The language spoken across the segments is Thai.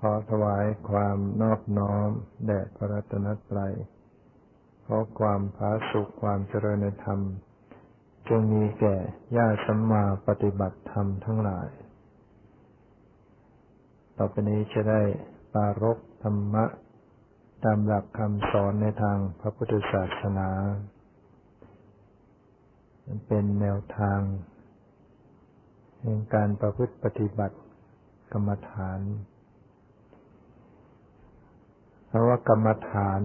ขอถวายความนอบน้อม แด่พระรัตนตรัยขอความผาสุขความเจริญในธรรม จงมีแก่ญาติสัมมาปฏิบัติธรรมทั้งหลาย ต่อไปนี้จะได้ปารกธรรมะ ตามหลักคำสอนในทางพระพุทธศาสนา เป็นแนวทางแห่งการประพฤติปฏิบัติกรรมฐาน เพราะว่ากรรมฐาน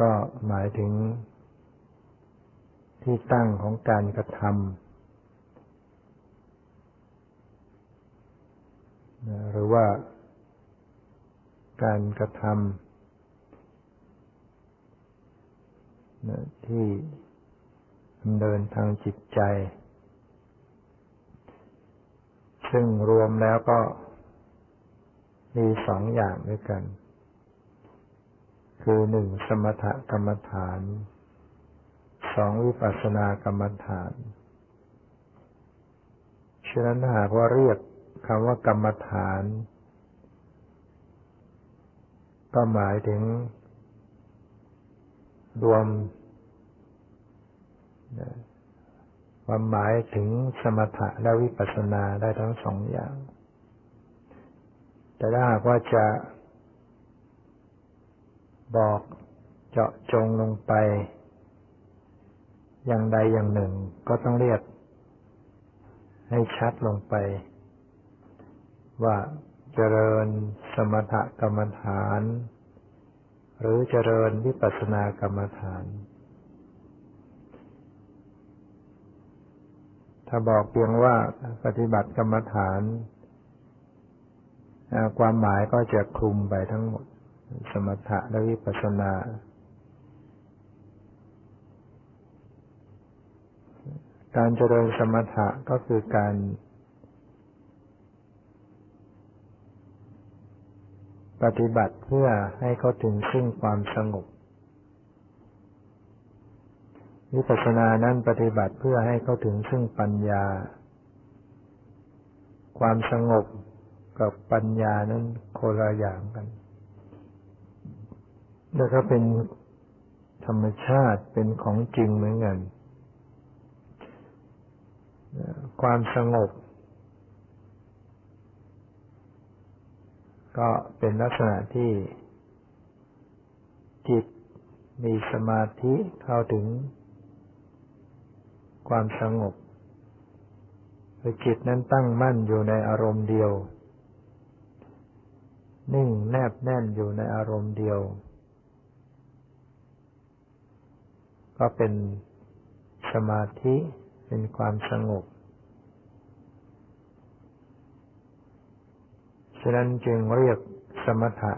ก็หมายถึง ที่ตั้งของการกระทำหรือว่าการกระทำที่ดำเนินทางจิตใจ ซึ่งรวมแล้วก็ มีสองอย่างด้วยกัน คือหนึ่งสมถกรรมฐาน สองวิปัสสนากรรมฐาน ฉะนั้นหากว่าเรียกคำว่ากรรมฐาน ก็หมายถึง รวมความหมายถึงสมถะและวิปัสสนาได้ทั้งสองอย่าง แต่ถ้าหากว่าจะบอกเจาะจงลงไป อย่างใดอย่างหนึ่งก็ต้องเรียก ให้ชัดลงไป ว่าเจริญสมถกรรมฐาน หรือเจริญวิปัสสนากรรมฐาน ถ้าบอกเพียงว่าปฏิบัติกรรมฐาน ความหมายก็จะคลุมไปทั้งหมด สมถะและวิปัสสนาการเจริญสมถะก็คือการปฏิบัติเพื่อให้เขาถึงซึ่งความสงบ วิปัสสนานั้นปฏิบัติเพื่อให้เขาถึงซึ่งปัญญา ความสงบ กับปัญญานั้นโคละอย่างกัน แล้วก็เป็นธรรมชาติเป็นของจริงเหมือนกัน ความสงบ ก็เป็นลักษณะที่ จิตมีสมาธิเข้าถึง ความสงบคือจิตนั้นตั้งมั่นอยู่ในอารมณ์เดียว นิ่งแนบแน่นอยู่ในอารมณ์เดียว ก็เป็นสมาธิเป็นความสงบฉะนั้นจึงเรียกสมถะ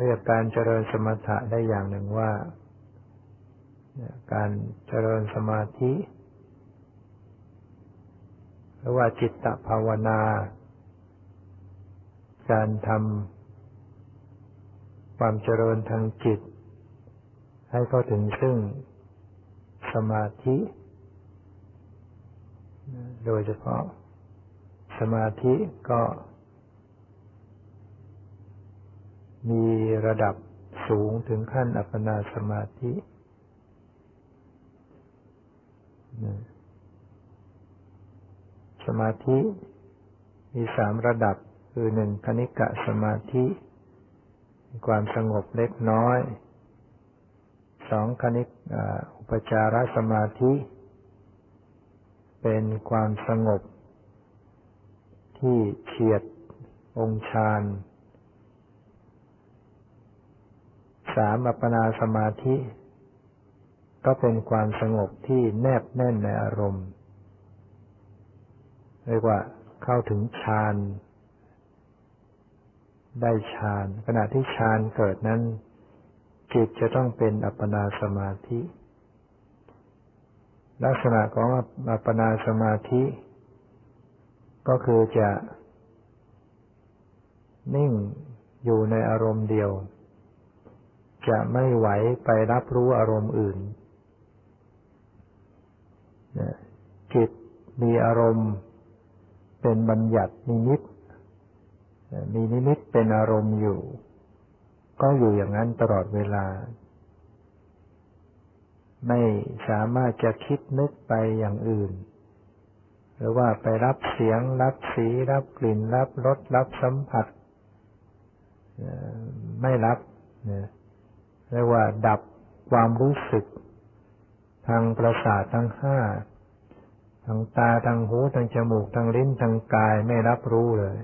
เรียกการเจริญสมถะได้อย่างหนึ่งว่า การเจริญสมาธิหรือว่าจิตตภาวนา การทำความเจริญทางจิต ให้เข้าถึงซึ่งสมาธิ โดยเฉพาะสมาธิก็มีระดับสูงถึงขั้นอัปปนาสมาธิ สมาธิมีสามระดับ คือหนึ่งคณิกะสมาธิ ความสงบเล็กน้อยสองคณิกอุปจารสมาธิ เป็นความสงบ ที่เฉียดองค์ฌานสามอัปปนาสมาธิ ก็เป็นความสงบที่แนบแน่นในอารมณ์ เรียกว่าเข้าถึงฌาน ได้ฌานขณะที่ฌานเกิดนั้นจิตจะต้องเป็นอัปปนาสมาธิ ลักษณะของอัปปนาสมาธิ ก็คือจะ นิ่งอยู่ในอารมณ์เดียว จะไม่ไหวไปรับรู้อารมณ์อื่น จิตมีอารมณ์เป็นบัญญัตินิมิต มีนิมิตเป็นอารมณ์อยู่ ก็อยู่อย่างนั้นตลอดเวลา ไม่สามารถจะคิดนึกไปอย่างอื่น หรือว่าไปรับเสียง รับสี รับกลิ่น รับรส รับสัมผัส ไม่รับเรียกว่าดับความรู้สึก ทางประสาททั้งห้าทางตาทางหูทางจมูกทางลิ้นทางกายไม่รับรู้เลย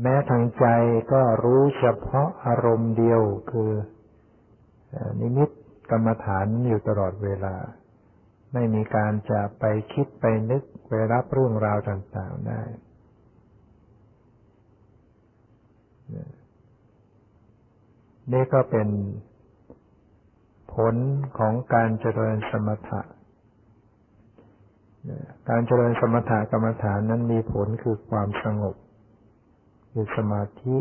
แม้ทางใจก็รู้เฉพาะอารมณ์เดียวคือนิมิตกรรมฐานอยู่ตลอดเวลา ไม่มีการจะไปคิดไปนึกไปรับเรื่องราวต่างๆได้ นี่ก็เป็นผลของการเจริญสมถะ การเจริญสมถะกรรมฐานนั้นมีผลคือความสงบ คือสมาธิ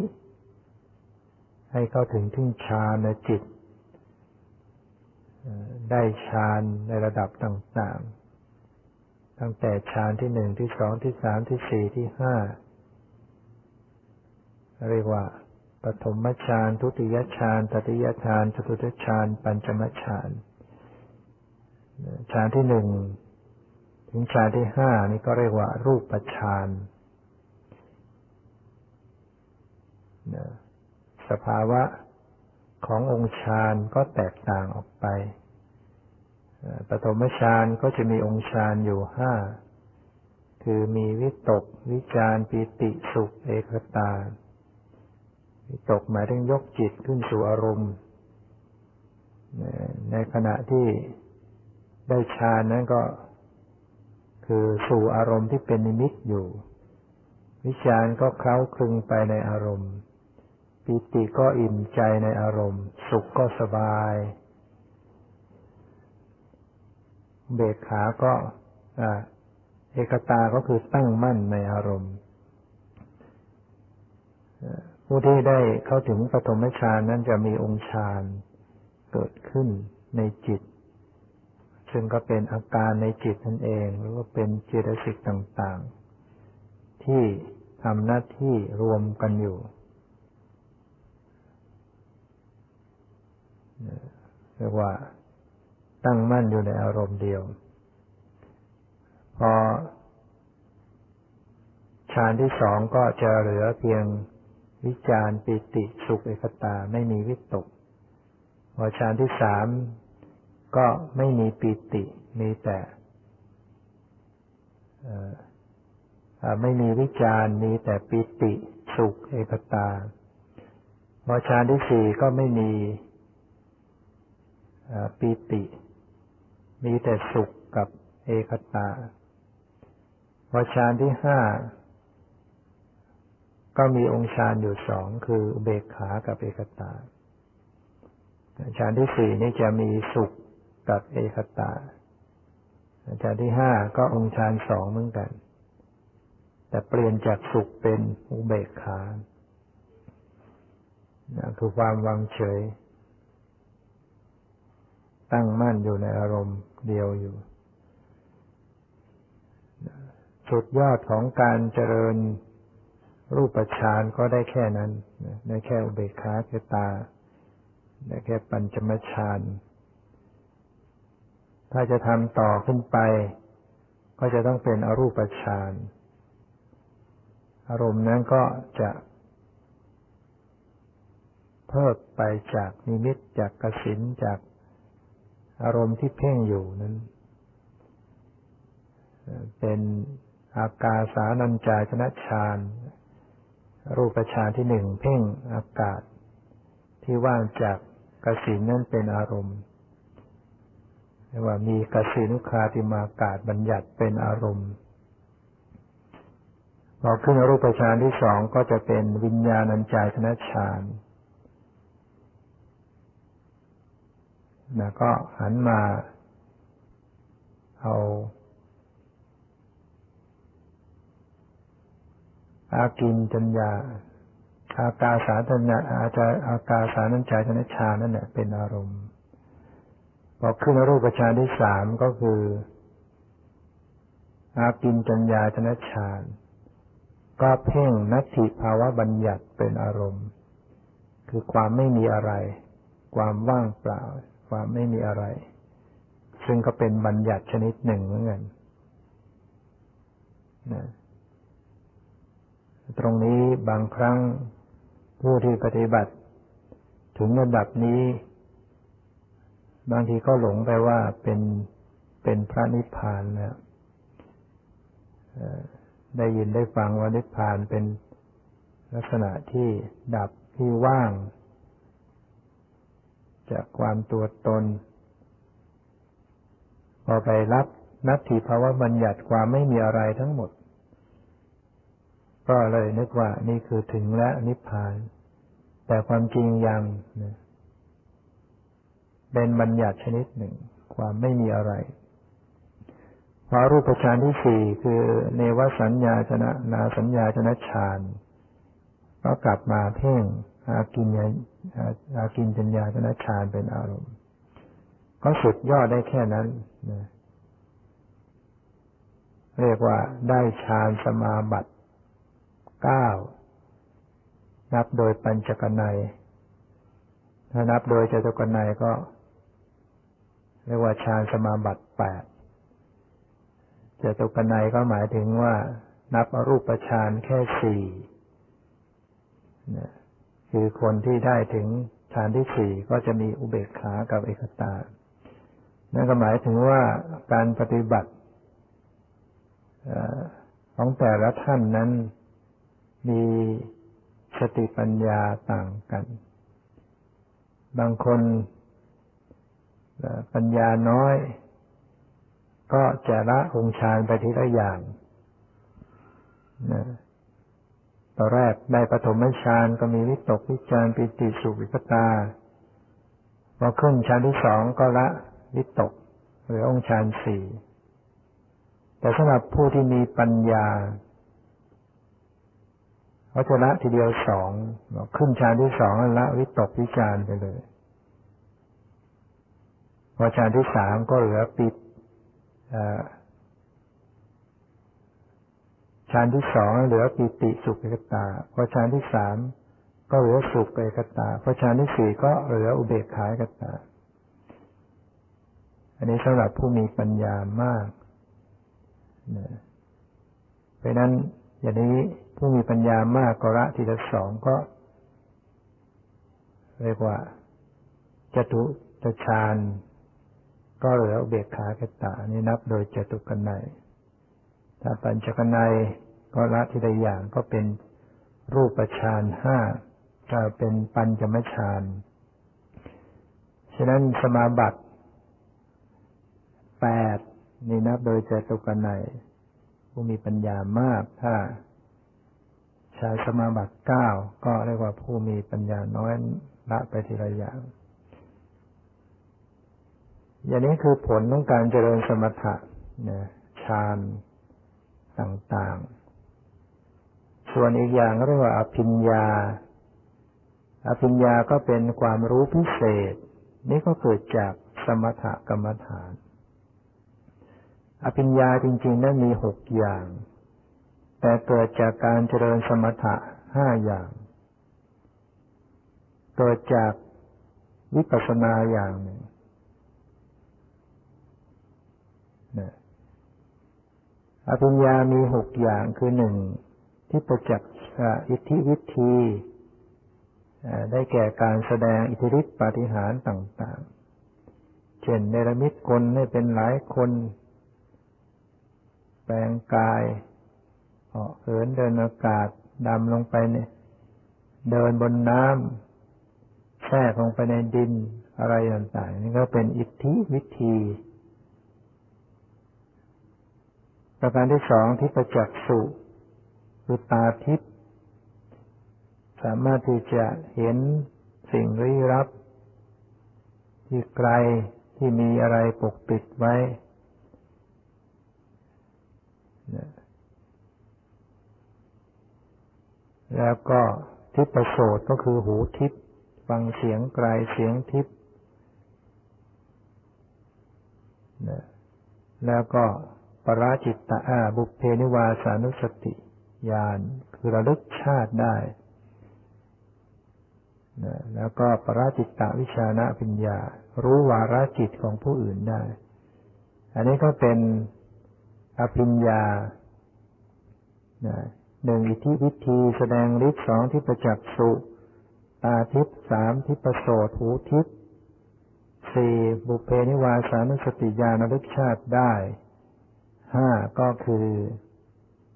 ให้เข้าถึงทึ่งฌานในจิต ได้ฌานในระดับต่างๆ ตั้งแต่ฌานที่หนึ่งที่สองที่สามที่สี่ที่ห้าเรียกว่าปฐมฌานทุติยฌานตติยฌานจตุตฌานปัญจมฌานฌานที่หนึ่งถึงฌานที่ห้านี่ก็เรียกว่ารูปฌาน สภาวะขององค์ฌานก็แตกต่างออกไปปฐมฌานก็จะมีองค์ฌานอยู่ห้า คือมีวิตก วิจารปิติสุขเอกตา วิตกหมายถึงยกจิตขึ้นสู่อารมณ์ ในขณะที่ได้ฌานนั้นก็ คือสู่อารมณ์ที่เป็นนิมิตอยู่ วิจารก็เคล้าคลึงไปในอารมณ์ ปิติก็อิ่มใจในอารมณ์ สุขก็สบาย เบกขาก็เอกตาก็คือตั้งมั่นในอารมณ์ผู้ที่ได้เข้าถึงปฐมฌานนั้นจะมีองค์ฌานเกิดขึ้นในจิต ซึ่งก็เป็นอาการในจิตนั่นเอง หรือว่าเป็นเจตสิกต่าง ๆ ที่ทำหน้าที่รวมกันอยู่ เรียกว่าตั้งมั่นอยู่ในอารมณ์เดียว พอฌานที่สองก็จะเหลือเพียงวิจารปิติสุขเอกตาไม่มีวิตก พอฌานที่สามก็ไม่มีปิติ มีแต่ไม่มีวิจารมีแต่ปิติ สุขเอกตา พอฌานที่สี่ก็ไม่มี ปิติ มีแต่สุขกับเอกตาพอฌานที่ห้าก็มีองค์ฌานอยู่สองคืออุเบกขากับเอกตาฌานที่สี่นี่จะมีสุขกับเอกตาฌานที่ห้าก็องค์ฌานสองเหมือนกัน แต่เปลี่ยนจากสุขเป็นอุเบกขาคือความวางเฉย ตั้งมั่นอยู่ในอารมณ์เดียวอยู่สุดยอดของการเจริญรูปฌานก็ได้แค่นั้นได้แค่อุเบกขาเกตาได้แค่ปัญจมฌานถ้าจะทำต่อขึ้นไป ก็จะต้องเป็นอรูปฌานอารมณ์นั้นก็จะเพิ่มไปจากนิมิตจากกสินจาก อารมณ์ที่เพ่งอยู่นั้น เป็นอากาสานัญจายชนะฌานรูปฌานที่หนึ่งเพ่งอากาศ ที่ว่างจากกสินนั่นเป็นอารมณ์เรียกว่ามีกสินุคาติมากาศบัญญัติเป็นอารมณ์พอขึ้นรูปฌานที่สองก็จะเป็นวิญญาณัญจายธนะฌานนะก็หันมาเอาอากินจัญญา อากาสาธนะอาจารอากาสานัญจายนชานั่นแหละเป็นอารมณ์ พอขึ้นรูปฌานที่สามก็คือ อากินจัญญาชนะฌานก็เพ่งนัตถิภาวะบัญญัติเป็นอารมณ์ คือความไม่มีอะไร ความว่างเปล่า วามไม่มีอะไร ซึ่งก็เป็นบัญญัติชนิดหนึ่งเหมือนกันนะตรงนี้บางครั้งผู้ที่ปฏิบัติ ถึงระดับนี้ บางทีก็หลงไปว่าเป็นเป็นพระนิพพานนะได้ยินได้ฟังว่านิพพานเป็นลักษณะที่ดับที่ว่าง จากความตัวตน พอไปรับนัตถิภาวะบัญญัติความไม่มีอะไรทั้งหมด ก็เลยนึกว่านี่คือถึงและนิพพาน แต่ความจริงยังเป็นบัญญัติชนิดหนึ่ง ความไม่มีอะไรพอรูปฌานที่สี่คือเนวสัญญาชนะนาสัญญาชนะฌานก็กลับมาเพ่ง อากินยาอากินจัญญาชนะฌานเป็นอารมณ์ก็สุดยอดได้แค่นั้นนะเรียกว่าได้ฌานสมาบัติเก้านับโดยปัญจกนัยถ้านับโดยจตุกนัยก็ เรียกว่าฌานสมาบัติแปดจตุปนัยก็หมายถึงว่า นับอรูปฌานแค่สี่ คือคนที่ได้ถึงฌานที่สี่ก็จะมีอุเบกขากับเอกตา นั่นก็หมายถึงว่าการปฏิบัติของแต่ละท่านนั้นมีสติปัญญาต่างกัน บางคนปัญญาน้อย ก็จะละองค์ฌานไปทีละอย่างนะ อนแรกได้ปฐมฌานก็มีวิตกวิจารปิติสุวิปตาพอขึ้นฌานที่สองก็ละวิตกหรือองค์ฌานสี่แต่สำหรับผู้ที่มีปัญญาเขาจะละทีเดียวสองขึ้นฌานที่สองละวิตกวิจารไปเลยพอฌานที่สามก็เหลือปิด ฌานที่สองเหลือปิติสุขเอกตาพอฌานที่สามก็เหลือสุขเอกตาพอฌานที่สี่ก็เหลืออุเบกขาเอกตา อันนี้สำหรับผู้มีปัญญามากนะเพราะนั้นอย่างนี้ผู้มีปัญญามากก็ละทีละสองก็ เรียกว่าจตุตฌานก็เหลืออุเบกขาคตานี่นับโดยจตุกันใน ถ้าปัญจกนในก็ละทีละอย่างก็เป็นรูปฌานห้าถ้าเป็นปัญจมฌาน ฉะนั้นสมาบัติแปดนี่นับโดยจตุกนในผู้มีปัญญามาก ถ้าชายสมาบัติเก้าก็เรียกว่าผู้มีปัญญาน้อยละไปทีละอย่าง อย่างนี้คือผลของการเจริญสมถะฌาน ต่างๆ ส่วนอีกอย่างเรียกว่าอภิญญา อภิญญาก็เป็นความรู้พิเศษ นี่ก็เกิดจากสมถกรรมฐาน อภิญญาจริงๆนั้นมีหกอย่าง แต่เกิดจากการเจริญสมถะห้าอย่าง เกิดจากวิปัสสนาอย่างหนึ่ง อภิญญามีหกอย่างคือหนึ่งที่ประจักษ์อิทธิวิธีได้แก่การแสดงอิทธิฤทธิปาฏิหาริย์ต่าง ๆ เช่นเนรมิตคนให้เป็นหลายคน แปลงกายเหาะเหินเดินอากาศดำลงไปเนี่ยเดินบนน้ำแทรกลงไปในดินอะไรต่างๆนี่ก็เป็นอิทธิวิธี ประการที่สองที่ประจักษ์สุคือตาทิพย์สามารถที่จะเห็นสิ่งลี้ลับ ที่ไกลที่มีอะไรปกปิดไว้แล้วก็ทิพประโสดก็คือหูทิพฟังเสียงไกลเสียงทิพแล้วก็ ปราจิตตาบุพเพนิวาสานุสติญาณคือระลึกชาติได้นะแล้วก็ปราจิตตวิชานะปัญญา รู้วาระจิตของผู้อื่นได้ อันนี้ก็เป็นอภิญญาหนึ่งอิทธิวิธีแสดงฤทธิ์สองที่ประจักษ์สุตาทิพสามที่ประโสดหูทิพสี่บุเพนิวาสานุสติญาณลึกชาติได้ ห้าก็คือ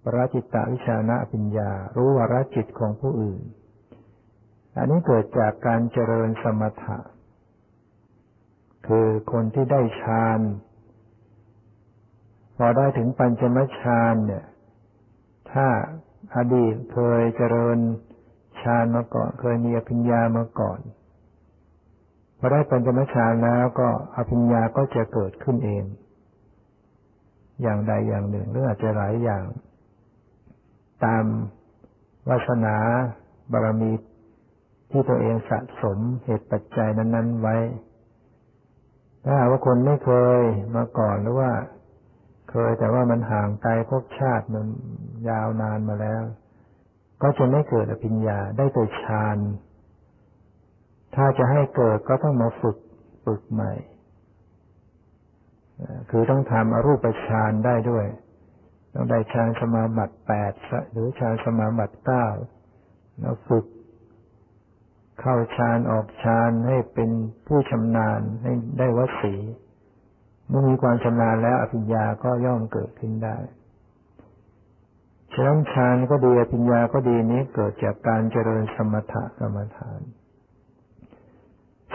ปราจิตตวิชานะปัญญา รู้วาระจิตของผู้อื่น อันนี้เกิดจากการเจริญสมถะ คือคนที่ได้ฌานพอได้ถึงปัญจมฌานเนี่ย ถ้าอดีตเคยเจริญฌานมาก่อน เคยมีอภิญญามาก่อนพอได้ปัญจมฌานแล้วก็อภิญญาก็จะเกิดขึ้นเอง อย่างใดอย่างหนึ่ง หรืออาจจะหลายอย่าง ตามวาสนาบารมีที่ตัวเองสะสมเหตุปัจจัยนั้น ๆ ไว้ ถ้าว่าคนไม่เคยมาก่อนหรือว่า เคยแต่ว่ามันห่างไกลภพชาติมันยาวนานมาแล้ว ก็จะไม่เกิดอภิญญาได้แต่ฌานถ้าจะให้เกิดก็ต้องมาฝึกฝึกใหม่ คือต้องทำอรูปฌานได้ด้วย ต้องได้ฌานสมาบัติแปดหรือฌานสมาบัติเก้าแล้วฝึกเข้าฌานออกฌานให้เป็นผู้ชำนาญให้ได้วสีเมื่อมีความชำนาญแล้วอภิญญาก็ย่อมเกิดขึ้นได้ฉะนั้นฌานก็ดีอภิญญาก็ดีนี้เกิดจากการเจริญสมถกรรมฐาน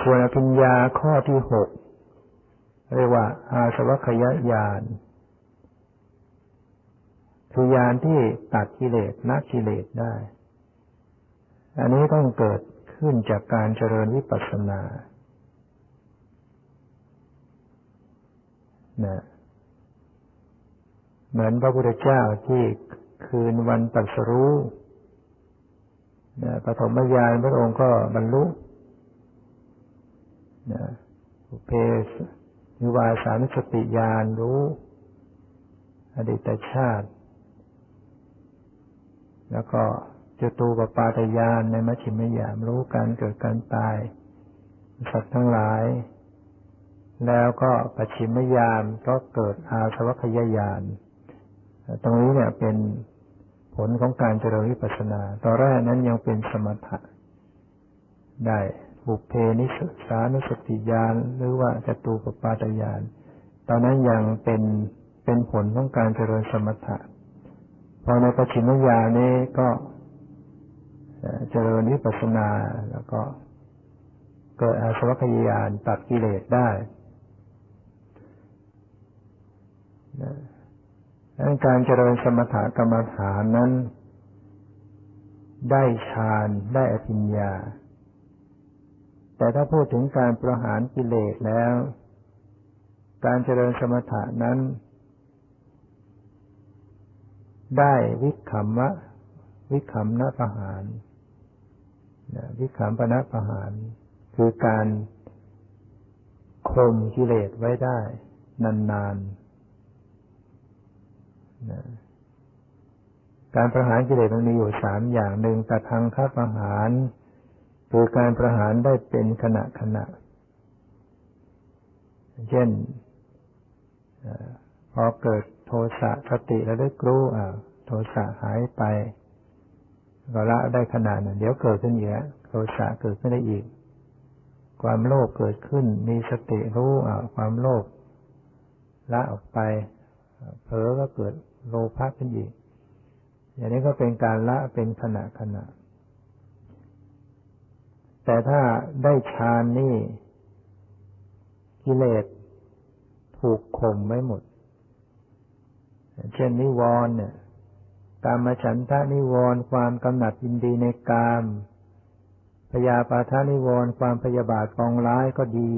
ส่วนอภิญญาข้อที่หก เรียกว่า อาสวัคยญาณคือญาณที่ตัดกิเลสนักกิเลสได้ อันนี้ต้องเกิดขึ้นจากการเจริญวิปัสสนานะเหมือนพระพุทธเจ้าที่คืนวันตัดสรู้นะปฐมญาณพระองค์ก็บรรลุนะเพส นิวาสานุสติญาณรู้ อดีตชาติ แล้วก็จตูปปาตญาณในมัชฌิมยามรู้การเกิดการตาย สัตว์ทั้งหลาย แล้วก็ปัจฉิมยามก็เกิดอาสวัคยายานตรงนี้เนี่ยเป็นผลของการเจริญวิปัสสนา ตอนแรกนั้นยังเป็นสมถะได้ บุเพนิสานุสติญาณหรือว่าจตูปปาตญาณตอนนั้นยังเป็นเป็นผลของการเจริญสมถะพอในปัจฉิมยานี้ก็เจริญวิปัสสนาแล้วก็เกิดอาสวัคยายานตัดกิเลสได้การเจริญสมถกรรมฐานนั้น ได้ฌานได้อภิญญา แต่ถ้าพูดถึงการประหารกิเลสแล้ว การเจริญสมถะนั้น ได้วิคัมมะ วิคัมนประหารวิคัมปณะประหาร คือการคมกิเลสไว้ได้ นานๆ การประหารกิเลสมันมีอยู่สามอย่างหนึ่งกระทังคัประหาร คือการประหารได้เป็นขณะขณะ เช่นพอเกิดโทสะสติแล้วได้รู้อ่าโทสะหายไปก็ละได้ขนาดนั้นเดี๋ยวเกิดขึ้นอีกโทสะเกิดขึ้นได้อีก ความโลภเกิดขึ้น มีสติรู้อ่าความโลภละออกไปเผลอก็เกิดโลภะขึ้นอีกอย่างนี้ก็เป็นการละเป็นขณะขณะ แต่ถ้าได้ฌานนี่ กิเลสถูกข่มไว้หมด เช่นนิวรณ์เนี่ยกามฉันทะนิวรณ์ความกำหนัดยินดีในกามพยาปาทานิวรณ์ความพยาบาทปองร้ายก็ดี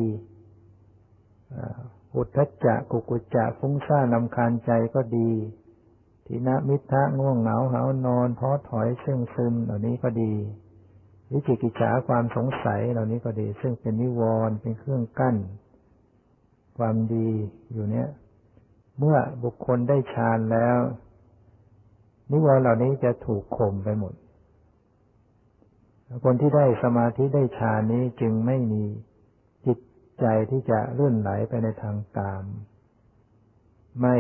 อุทธจจะกุกุจจะฟุ้งซ่านลำคาญใจก็ดีทินะมิทะง่วงเหงาหานอนท้อถอยซึ่งซึมเหล่านี้ก็ดี วิจิกิจฉาความสงสัยเหล่านี้ก็ดี ซึ่งเป็นนิวรณ์เป็นเครื่องกั้น ความดีอยู่เนี้ยเมื่อบุคคลได้ฌานแล้ว นิวรณ์เหล่านี้จะถูกข่มไปหมดคนที่ได้สมาธิได้ฌานนี้จึงไม่มีจิตใจที่จะเลื่อนไหลไปในทางกาม ไม่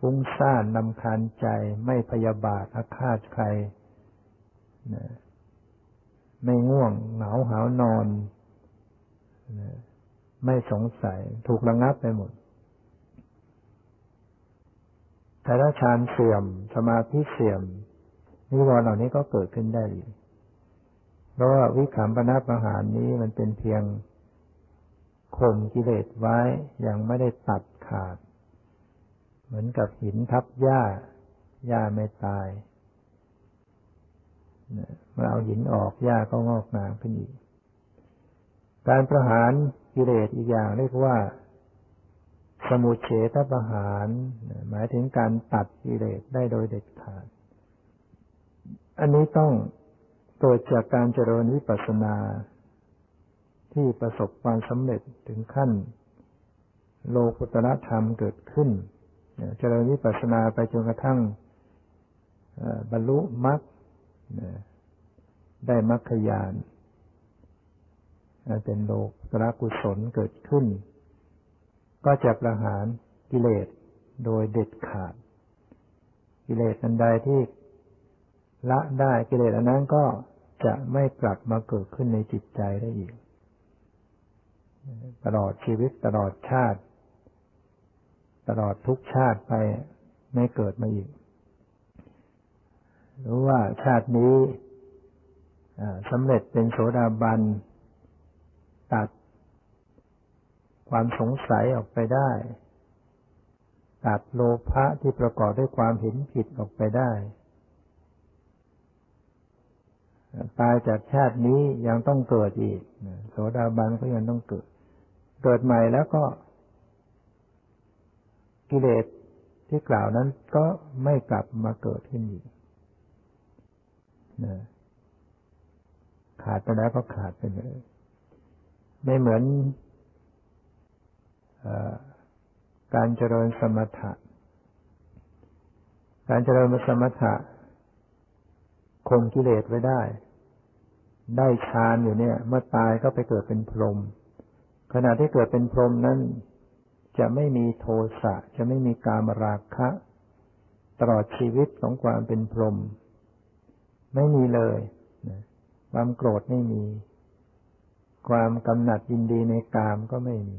ฟุ้งซ่านนำคาญใจ ไม่พยาบาทอาฆาตใคร ไม่ง่วง เหงาหานอน ไม่สงสัย ถูกระงับไปหมดแต่ถ้าฌานเสื่อม สมาธิเสื่อม นิวรณ์เหล่านี้ก็เกิดขึ้นได้เพราะว่าวิขำปนาประหารนี้มันเป็นเพียงข่มกิเลสไว้ยังไม่ได้ตัดขาด เหมือนกับหินทับหญ้าหญ้าไม่ตาย มื่อเอาหินออกหญ้าก็งอกงามขึ้นอีก การประหารกิเลสอีกอย่างเรียกว่า สมุเฉทประหาร หมายถึงการตัดกิเลสได้โดยเด็ดขาด อันนี้ต้องเกิดจากการเจริญวิปัสสนา ที่ประสบความสำเร็จถึงขั้น โลกุตระธรรมเกิดขึ้นเจริญวิปัสสนาไปจนกระทั่งบรรลุมรรค ได้มรรคญาณเป็นโลกรกุศลเกิดขึ้น ก็จะประหารกิเลสโดยเด็ดขาด กิเลสอันใดที่ละได้กิเลสอันนั้นก็จะไม่กลับมาเกิดขึ้นในจิตใจได้อีก ตลอดชีวิตตลอดชาติ ตลอดทุกชาติไปไม่เกิดมาอีก รู้ว่าชาตินี้ สำเร็จเป็นโสดาบัน ตัดความสงสัยออกไปได้ ตัดโลภะที่ประกอบด้วยความเห็นผิดออกไปได้ ตายจากชาตินี้ยังต้องเกิดอีก โสดาบันก็ยังต้องเกิด เกิดใหม่แล้วก็ กิเลสที่กล่าวนั้นก็ไม่กลับมาเกิดขึ้นอีกนะ ขาดไปแล้วก็ขาดไปเลย ไม่เหมือนอการเจริญสมถะ การเจริญสมถะคงกิเลสไว้ได้ ได้ฌานอยู่เนี่ย เมื่อตายก็ไปเกิดเป็นพรหมขณะที่เกิดเป็นพรหมนั้นจะไม่มีโทสะ จะไม่มีกามราคะ ตลอดชีวิตของความเป็นพรหมไม่มีเลย ความโกรธไม่มี ความกำหนัดยินดีในกามก็ไม่มี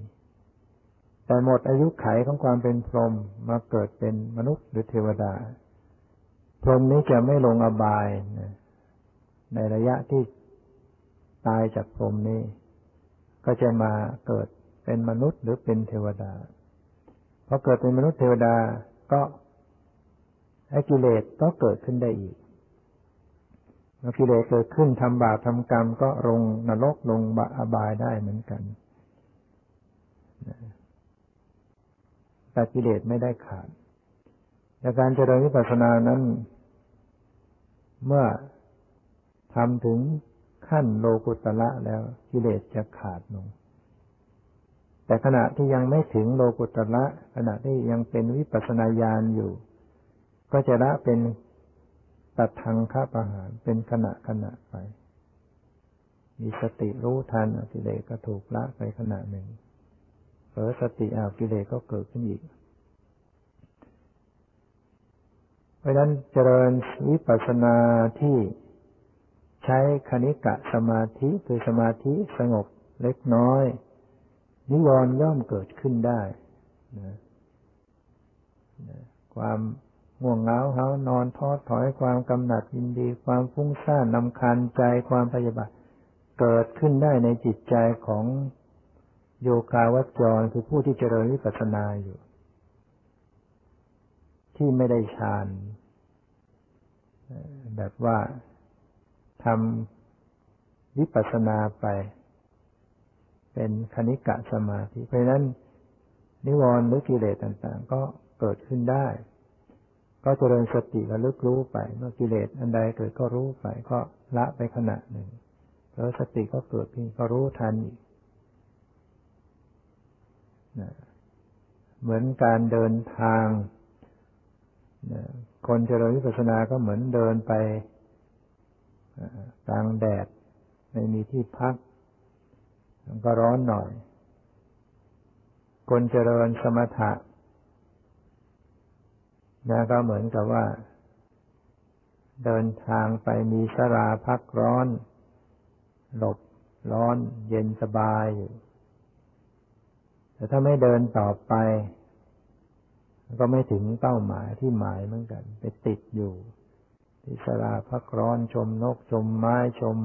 แต่หมดอายุไขของความเป็นพรหมมาเกิดเป็นมนุษย์หรือเทวดา พรหมนี้จะไม่ลงอบายในระยะที่ตายจากพรหมนี้ ก็จะมาเกิดเป็นมนุษย์หรือเป็นเทวดาพอเกิดเป็นมนุษย์เทวดาก็ไอ้กิเลสก็เกิดขึ้นได้อีก เมื่อกิเลสเกิดขึ้นทำบาปทำกรรมก็ลงนรกลงบาอบายได้เหมือนกันแต่กิเลสไม่ได้ขาดแต่การเจริญวิปัสสนานั้น เมื่อทำถึงขั้นโลกุตละแล้วกิเลสจะขาดลง แต่ขณะที่ยังไม่ถึงโลกุตละขณะที่ยังเป็นวิปัสสนาญาณอยู่ ก็จะละเป็น ตัดทางค้าประหารเป็นขณะขณะไป มีสติรู้ทันกิเลสก็ถูกละไปขณะหนึ่งเผลอสติอากิเลสก็เกิดขึ้นอีก เพราะนั้นเจริญวิปัสสนาที่ใช้คณิกะสมาธิคือสมาธิสงบเล็กน้อย นิวรณ์ย่อมเกิดขึ้นได้นะความ ง่วงเหงาเหานอนท้อถอยความกำหนัดยินดี ความฟุ้งซ่านนำคันใจความพยาบาทเกิดขึ้นได้ในจิตใจของโยคาวัจจรคือผู้ที่เจริญวิปัสสนาอยู่ ที่ไม่ได้ฌานแบบว่าทำวิปัสสนาไป เป็นคณิกะสมาธิ เพราะนั้นนิวรณ์หรือกิเลสต่าง ๆ ก็เกิดขึ้นได้ ก็เจริญสติระลึกรู้ไปเมื่อกิเลสอันใดเกิดก็รู้ไปก็ละไปขณะหนึ่ง แล้วสติก็เกิดขึ้นก็รู้ทันอีกเหมือนการเดินทาง คนเจริญวิปัสสนาก็เหมือนเดินไปกลางแดด ไม่มีที่พักมันก็ร้อนหน่อย คนเจริญสมถะ นะก็เหมือนกับว่า เดินทางไปมีสราพักร้อน หลบร้อนเย็นสบายอยู่แต่ถ้าไม่เดินต่อไป ก็ไม่ถึงเป้าหมายที่หมายเหมือนกัน ไปติดอยู่ที่สราพักร้อนชมนกชมไม้ชม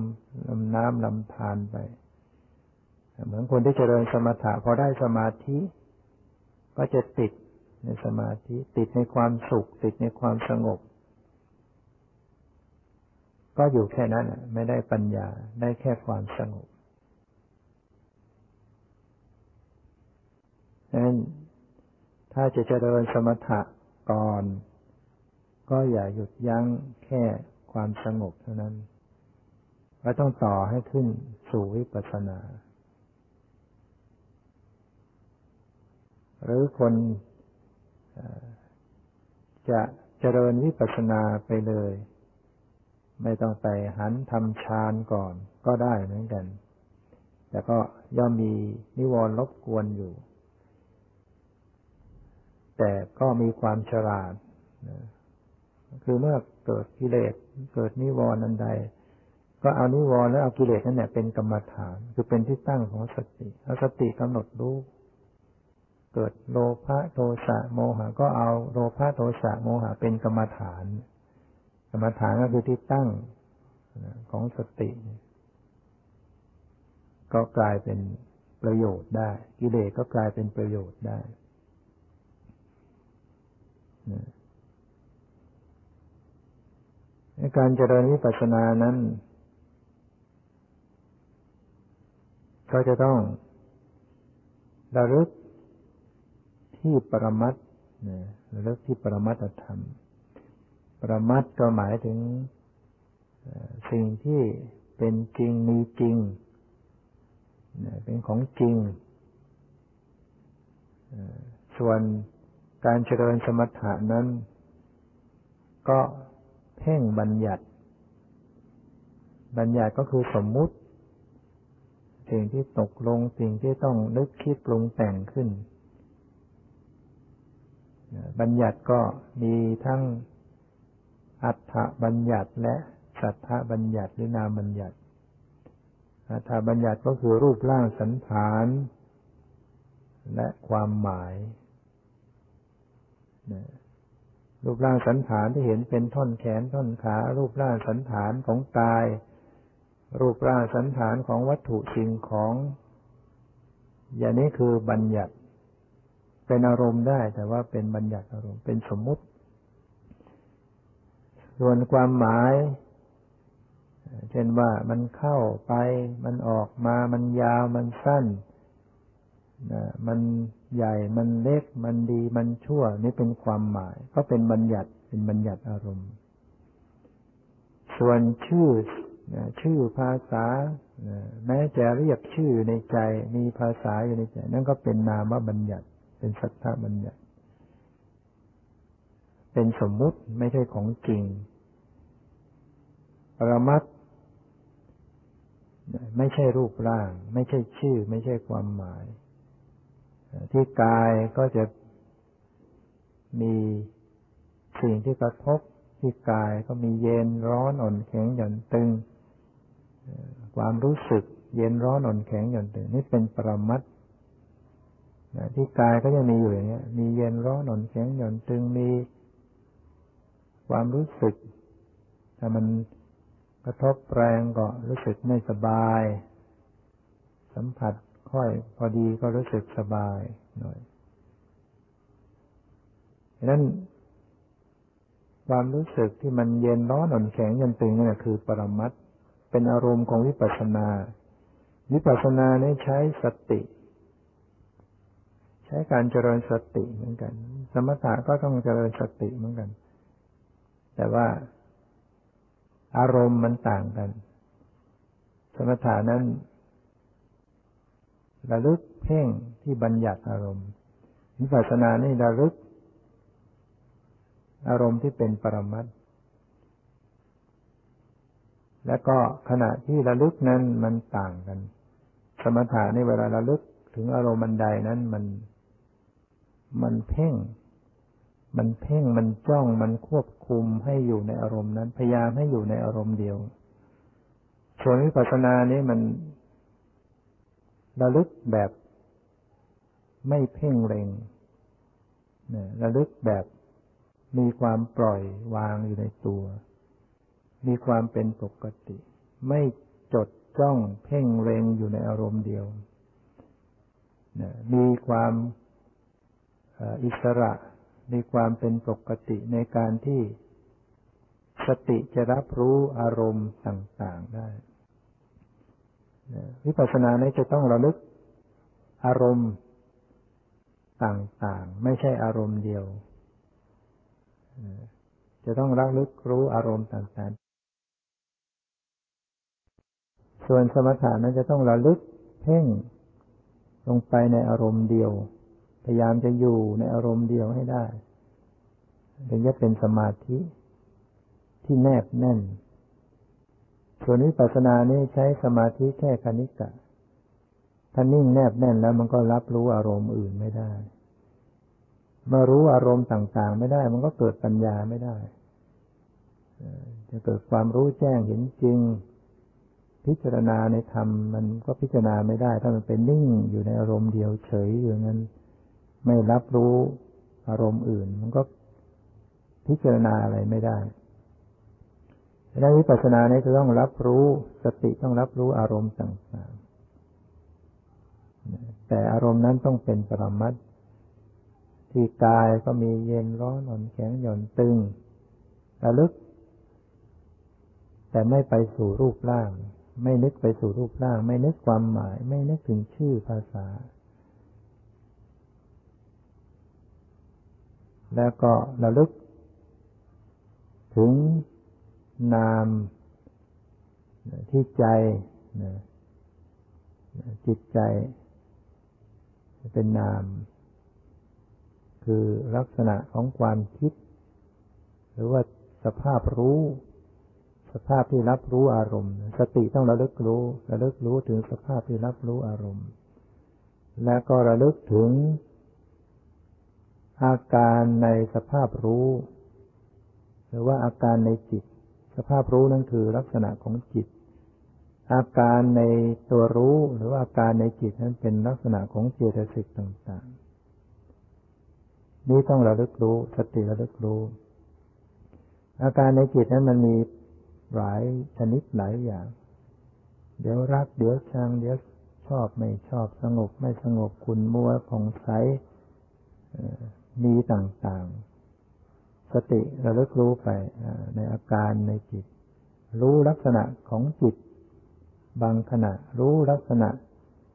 ลำน้ำลำธารไป เหมือนคนที่เจริญสมถะพอได้สมาธิ ก็จะติด ในสมาธิติดในความสุข ติดในความสงบ ก็อยู่แค่นั้นไม่ได้ปัญญาได้แค่ความสงบดังนั้นถ้าจะเจริญสมถะก่อน ก็อย่าหยุดยั้งแค่ความสงบเท่านั้นก็ต้องต่อให้ขึ้นสู่วิปัสสนา หรือคน จะเจริญวิปัสสนาไปเลย ไม่ต้องไปหันทำฌานก่อนก็ได้เหมือนกัน แต่ก็ย่อมมีนิวรณ์รบกวนอยู่ แต่ก็มีความฉลาดคือเมื่อเกิดกิเลสเกิดนิวรณ์อันใด ก็เอานิวรณ์แล้วเอากิเลสนั่นแหละเป็นกรรมฐาน คือเป็นที่ตั้งของสติเอาสติกำหนดรู้ เกิดโลภะโทสะโมหะก็เอาโลภะโทสะโมหะเป็นกรรมฐาน กรรมฐานก็คือที่ตั้งของสติ ก็กลายเป็นประโยชน์ได้ กิเลสก็กลายเป็นประโยชน์ได้ในการเจริญวิปัสสนานั้น ก็จะต้องระลึก ที่ปรมัตระลึกที่ปรมัตธรรม ปรมัตก็หมายถึงสิ่งที่เป็นจริงมีจริง เป็นของจริง ส่วนการเจริญสมถะนั้น ก็เพ่งบัญญัติ บัญญัติก็คือสมมุติ สิ่งที่ตกลงสิ่งที่ต้องนึกคิดปรุงแต่งขึ้น บัญญัติก็มีทั้งอัฏฐบัญญัติและสัทธบัญญัติหรือนามบัญญัติอัฏฐบัญญัติก็คือรูปร่างสันฐาน และความหมายรูปร่างสันฐานที่เห็นเป็นท่อนแขนท่อนขา รูปร่างสันฐานของกาย รูปร่างสันฐานของวัตถุสิ่งของ อย่างนี้คือบัญญัติ เป็นอารมณ์ได้ แต่ว่าเป็นบัญญัติอารมณ์เป็นสมมุติ ส่วนความหมาย เช่นว่ามันเข้าไป มันออกมา มันยาวมันสั้นมันใหญ่มันเล็ก มันดีมันชั่ว นี่เป็นความหมาย ก็เป็นบัญญัติเป็นบัญญัติอารมณ์ ส่วนชื่อชื่อภาษาแม้จะเรียกชื่อในใจ มีภาษาอยู่ในใจ นั่นก็เป็นนามบัญญัติ เป็นสัทธบัญญัติ เป็นสมมุติไม่ใช่ของจริง ปรมัตไม่ใช่รูปร่าง ไม่ใช่ชื่อ ไม่ใช่ความหมาย ที่กายก็จะมีสิ่งที่กระทบที่กายก็มีเย็นร้อนอ่อนแข็งหย่อนตึง ความรู้สึก เย็นร้อนอ่อนแข็งหย่อนตึง นี่เป็นปรมัต ที่กายก็จะมีอยู่อย่างนี้มีเย็นร้อนอ่อนแข็งหย่อนตึงมีความรู้สึกถ้ามันกระทบแรงก็รู้สึกไม่สบาย สัมผัสค่อยพอดีก็รู้สึกสบายหน่อยดังนั้น ความรู้สึกที่มันเย็นร้อนอ่อนแข็งยันตึงนี่คือปรมัตเป็นอารมณ์ของวิปัสสนา วิปัสสนาเนี่ยใช้สติ ช้การเจริญสติเหมือนกัน สมถะก็ต้องเจริญสติเหมือนกัน แต่ว่าอารมณ์มันต่างกัน สมถะนั้น ระลึกเพ่งที่บัญญัติอารมณ์วิปัสสนานี่ระลึก อารมณ์ที่เป็นปรมัตและก็ขณะที่ระลึกนั้นมันต่างกัน สมถะในเวลาระลึกถึงอารมณ์บันไดนั้นมัน มันเพ่ง มันเพ่งมันจ้องมันควบคุมให้อยู่ในอารมณ์นั้น พยายามให้อยู่ในอารมณ์เดียว ส่วนวิปัสสนานี้มันระลึกแบบไม่เพ่งเร็งระลึกแบบมีความปล่อยวางอยู่ในตัว มีความเป็นปกติ ไม่จดจ้องเพ่งเร็งอยู่ในอารมณ์เดียวมีความ อิสระมีความเป็นปกติในการที่สติจะรับรู้อารมณ์ต่าง ๆได้ วิปัสสนานี้จะต้องระลึกอารมณ์ต่าง ๆ ไม่ใช่อารมณ์เดียว จะต้องระลึกรู้อารมณ์ต่าง ๆ ส่วนสมถะนั้นจะต้องระลึกเพ่งลงไปในอารมณ์เดียว พยายามจะอยู่ในอารมณ์เดียวให้ได้ถึงจะเป็นสมาธิที่แนบแน่น ส่วนวิปัสสนานี้ใช้สมาธิแค่คณิกะ ถ้านิ่งแนบแน่นแล้วมันก็รับรู้อารมณ์อื่นไม่ได้ เมื่อรู้อารมณ์ต่าง ๆ ไม่ได้ มันก็เกิดปัญญาไม่ได้ จะเกิดความรู้แจ้งเห็นจริง พิจารณาในธรรม มันก็พิจารณาไม่ได้ ถ้ามันเป็นนิ่งอยู่ในอารมณ์เดียวเฉยอยู่งั้น ไม่รับรู้อารมณ์อื่น มันก็พิจารณาอะไรไม่ได้ดังนั้นวิปัสสนาเนี้จะต้องรับรู้สติต้องรับรู้อารมณ์ต่างๆ แต่อารมณ์นั้นต้องเป็นปรมัตที่กายก็มีเย็นร้อนอ่อนแข็งหย่อนตึงระลึก แต่ไม่ไปสู่รูปร่าง ไม่นึกไปสู่รูปร่าง ไม่นึกความหมาย ไม่นึกถึงชื่อภาษา แล้วก็ระลึก ถึงนามที่ใจจิตใจ เป็นนาม คือลักษณะของความคิด หรือว่าสภาพรู้ สภาพที่รับรู้อารมณ์ สติต้องระลึกรู้ ระลึกรู้ถึงสภาพที่รับรู้อารมณ์ และก็ระลึกถึง อาการในสภาพรู้ หรือว่าอาการในจิต สภาพรู้นั่นคือลักษณะของจิต อาการในตัวรู้หรือว่าอาการในจิตนั้นเป็นลักษณะของเจตสิกต่างๆ นี่ต้องระลึกรู้สติระลึกรู้ อาการในจิตนั้นมันมีหลายชนิดหลายอย่าง เดี๋ยวรัก เดี๋ยวชัง เดี๋ยวชอบไม่ชอบสงบไม่สงบคุณมัวผ่องใส มีต่างๆ สติระลึกรู้ไปในอาการในจิต รู้ลักษณะของจิต บางขณะรู้ลักษณะ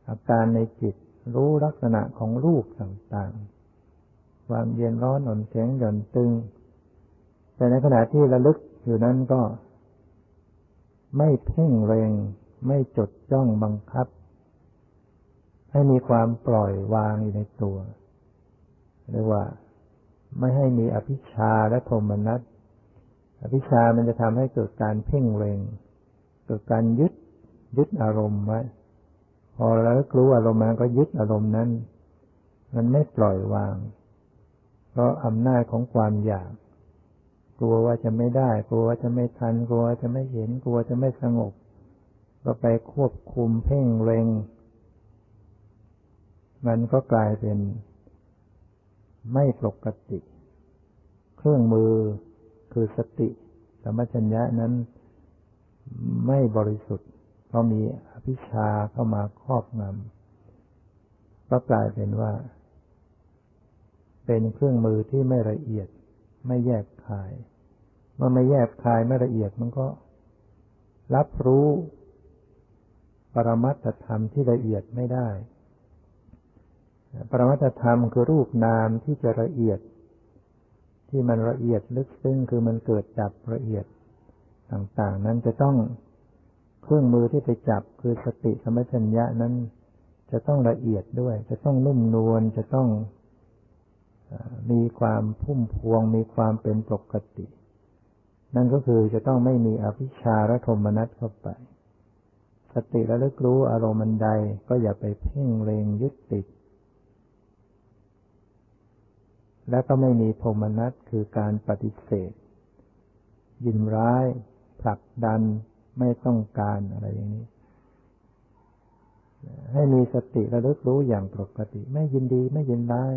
อาการในจิต รู้ลักษณะของรูปต่างๆ ความเย็นร้อนอ่อนแข็งหย่อนตึง แต่ในขณะที่ระลึกอยู่นั้นก็ ไม่เพ่งเรงไม่จดจ้องบังคับ ให้มีความปล่อยวางอยู่ในตัว เรียกว่าไม่ให้มีอภิชาและโทมนัสอภิชามันจะทำให้เกิดการเพ่งเล็งเกิดการยึดยึดอารมณ์ไว้พอแล้วรู้อารมณ์มันก็ยึดอารมณ์นั้น มันไม่ปล่อยวาง เพราะอำนาจของความอยาก กลัวว่าจะไม่ได้ กลัวว่าจะไม่ทัน กลัวว่าจะไม่เห็น กลัวจะไม่สงบ ก็ไปควบคุมเพ่งเล็ง มันก็กลายเป็น ไม่ปกติ เครื่องมือคือสติสมัชัญญะนั้นไม่บริสุทธิ์ เพราะมีอภิชาเข้ามาครอบงำก็กลายเป็นว่า เป็นเครื่องมือที่ไม่ละเอียด ไม่แยกคาย เมื่อไม่แยกคายไม่ละเอียดมันก็ รับรู้ปรมัตธรรมที่ละเอียดไม่ได้ ปรมัตธรรมคือรูปนามที่จะละเอียด ที่มันละเอียดลึกซึ้งคือมันเกิดจับละเอียดต่างๆ นั้นจะต้องเครื่องมือที่ไปจับคือสติสมัชัญญะนั้น จะต้องละเอียดด้วย จะต้องนุ่มนวลจะต้องมีความพุ่มพวง มีความเป็นปกติ นั่นก็คือจะต้องไม่มีอภิชาและโทมนัสเข้าไป สติระลึกรู้อารมณ์ใดก็อย่าไปเพ่งเล็งยึดติด และก็ไม่มีโทมนัสคือการปฏิเสธ ยินร้าย ผลักดันไม่ต้องการอะไรอย่างนี้ ให้มีสติระลึกรู้อย่างปกติ ไม่ยินดีไม่ยินร้าย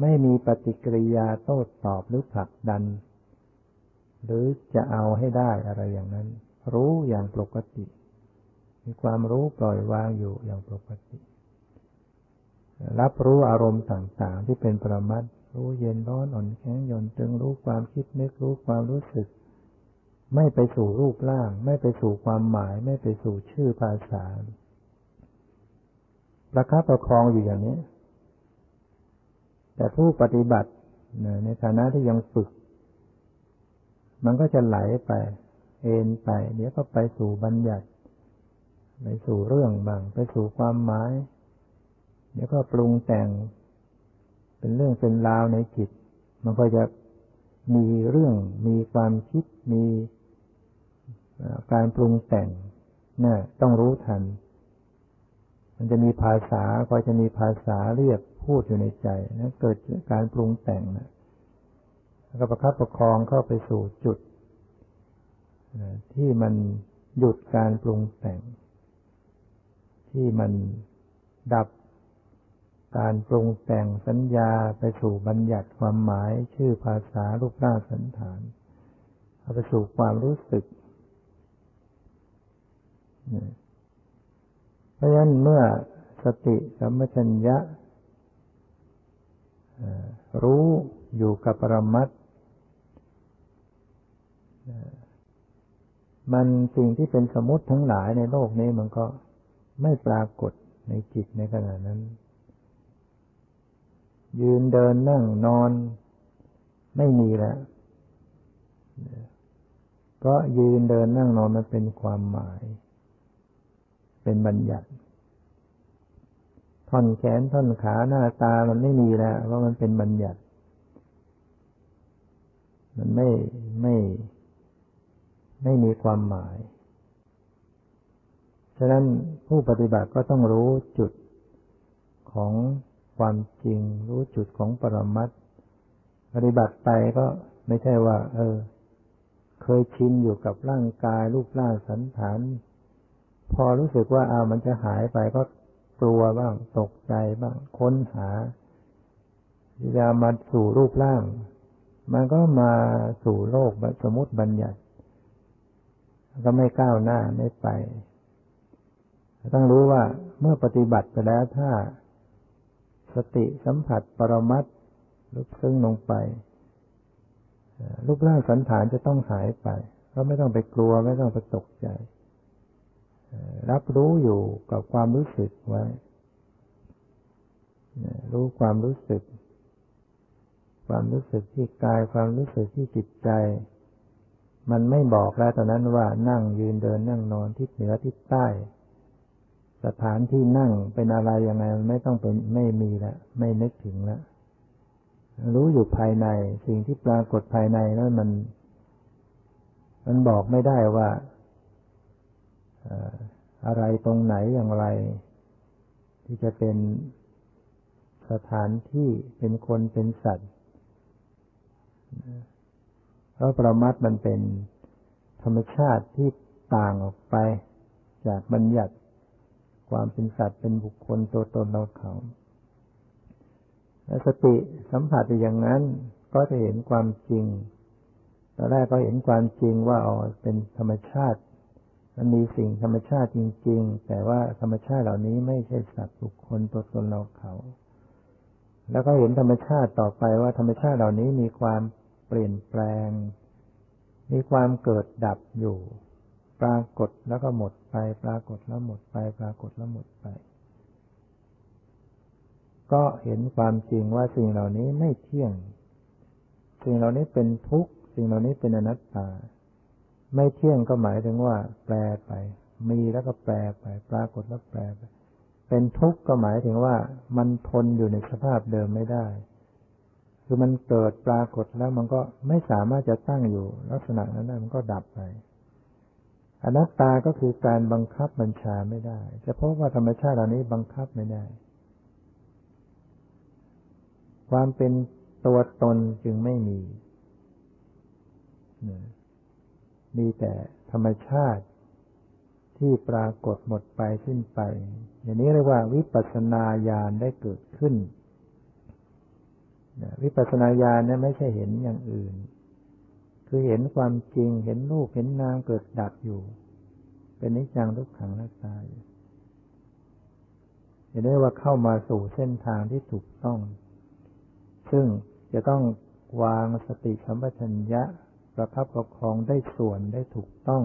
ไม่มีปฏิกิริยาโต้ตอบหรือผลักดัน หรือจะเอาให้ได้อะไรอย่างนั้น รู้อย่างปกติ มีความรู้ปล่อยวางอยู่อย่างปกติรับรู้อารมณ์ต่าง ๆ ที่เป็นประมัด รู้เย็นร้อนอ่อนแข็งหย่อนตึงรู้ความคิดนึกรู้ความรู้สึก ไม่ไปสู่รูปร่าง ไม่ไปสู่ความหมาย ไม่ไปสู่ชื่อภาษา ประคับประคองอยู่อย่างนี้ แต่ผู้ปฏิบัติในฐานะที่ยังฝึก มันก็จะไหลไป เอ็นไป เดี๋ยวก็ไปสู่บัญญัติ ไปสู่เรื่องบาง ไปสู่ความหมาย เดี๋ยวก็ปรุงแต่ง เป็นเรื่องเป็นราวในจิต มันก็จะมีเรื่องมีความคิดมีการปรุงแต่งน่ต้องรู้ทัน มันจะมีภาษาก็จะมีภาษาเรียกพูดอยู่ในใจนะเกิดการปรุงแต่งนะแล้วก็ประคับประคองเข้าไปสู่จุดที่มันหยุดการปรุงแต่ง ที่มันดับ การปรุงแต่งสัญญาไปสู่บัญญัติความหมายชื่อภาษารูปร่างสันฐานเอาไปสู่ความรู้สึก เพราะฉะนั้นเมื่อสติสัมปชัญญะรู้อยู่กับปรมัตมันสิ่งที่เป็นสมมติทั้งหลายในโลกนี้มันก็ไม่ปรากฏในจิตในขณะนั้น ยืนเดินนั่งนอน ไม่มีแล้วเพราะยืนเดินนั่งนอนมันเป็นความหมาย เป็นบัญญัติท่อนแขนท่อนขาหน้าตามันไม่มีแล้วเพราะมันเป็นบัญญัติ มันไม่ไม่ไม่มีความหมาย ฉะนั้นผู้ปฏิบัติก็ต้องรู้จุดของ ความจริง รู้จุดของปรมัตปฏิบัติไปก็ไม่ใช่ว่า เออ เคยชินอยู่กับร่างกาย รูปร่างสันฐาน พอรู้สึกว่าอามันจะหายไปก็กลัวบ้าง ตกใจบ้าง ค้นหาจะมาสู่รูปร่าง มันก็มาสู่โลกสมมติบัญญัติ ก็ไม่ก้าวหน้าไม่ไป ต้องรู้ว่าเมื่อปฏิบัติไปแล้วถ้า สติสัมผัสปรมัตลุกซึ้งลงไปรูปร่างสันฐานจะต้องหายไป ก็ไม่ต้องไปกลัวไม่ต้องไปตกใจ รับรู้อยู่กับความรู้สึกไว้ รู้ความรู้สึก ความรู้สึกที่กายความรู้สึกที่จิตใจ มันไม่บอกแล้วตอนนั้นว่านั่งยืนเดินนั่งนอนทิศเหนือทิศใต้ สถานที่นั่งเป็นอะไรยังไงมันไม่ต้องเป็นไม่มีแล้วไม่นึกถึงแล้วรู้อยู่ภายใน สิ่งที่ปรากฏภายในนั้นมัน มันบอกไม่ได้ว่าอะไรตรงไหนอย่างไร ที่จะเป็นสถานที่เป็นคนเป็นสัตว์เพราะประมัดมันเป็นธรรมชาติที่ต่างออกไปจากบัญญัติ ความเป็นสัตว์เป็นบุคคลตัวตนเราเขาและสติสัมผัสอย่างนั้นก็จะเห็นความจริงตอนแรกก็เห็นความจริงว่าอ๋อเป็นธรรมชาติ มันมีสิ่งธรรมชาติจริง ๆ แต่ว่าธรรมชาติเหล่านี้ไม่ใช่สัตว์บุคคลตัวตนเราเขา แล้วก็เห็นธรรมชาติต่อไปว่าธรรมชาติเหล่านี้มีความเปลี่ยนแปลง มีความเกิดดับอยู่ ปรากฏแล้วก็หมดไป ปรากฏแล้วหมดไป ปรากฏแล้วหมดไป ก็เห็นความจริงว่าสิ่งเหล่านี้ไม่เที่ยง สิ่งเหล่านี้เป็นทุกข์ สิ่งเหล่านี้เป็นอนัตตา ไม่เที่ยงก็หมายถึงว่า แปลไป มีแล้วก็แปลไป ปรากฏแล้วแปลไป เป็นทุกข์ก็หมายถึงว่า มันทนอยู่ในสภาพเดิมไม่ได้คือมันเกิดปรากฏแล้วมันก็ไม่สามารถจะตั้งอยู่ ลักษณะนั้นได้มันก็ดับไป อนัตตาก็คือการบังคับบัญชาไม่ได้จะพราะว่าธรรมชาติเหล่านี้บังคับไม่ได้ ความเป็นตัวตนจึงไม่มี มีแต่ธรรมชาติที่ปรากฏหมดไปสิ้นไป อย่างนี้เรียกว่าวิปัสสนาญาณได้เกิดขึ้น วิปัสสนาญาณเนี่ยไม่ใช่เห็นอย่างอื่น คือเห็นความจริงเห็นรูปเห็นนามเกิดดับอยู่ เป็นนิจังทุกขังนักตายจะได้ว่าเข้ามาสู่เส้นทางที่ถูกต้อง ซึ่งจะต้องวางสติสัมปชัญญะประคับประคองได้ส่วนได้ถูกต้อง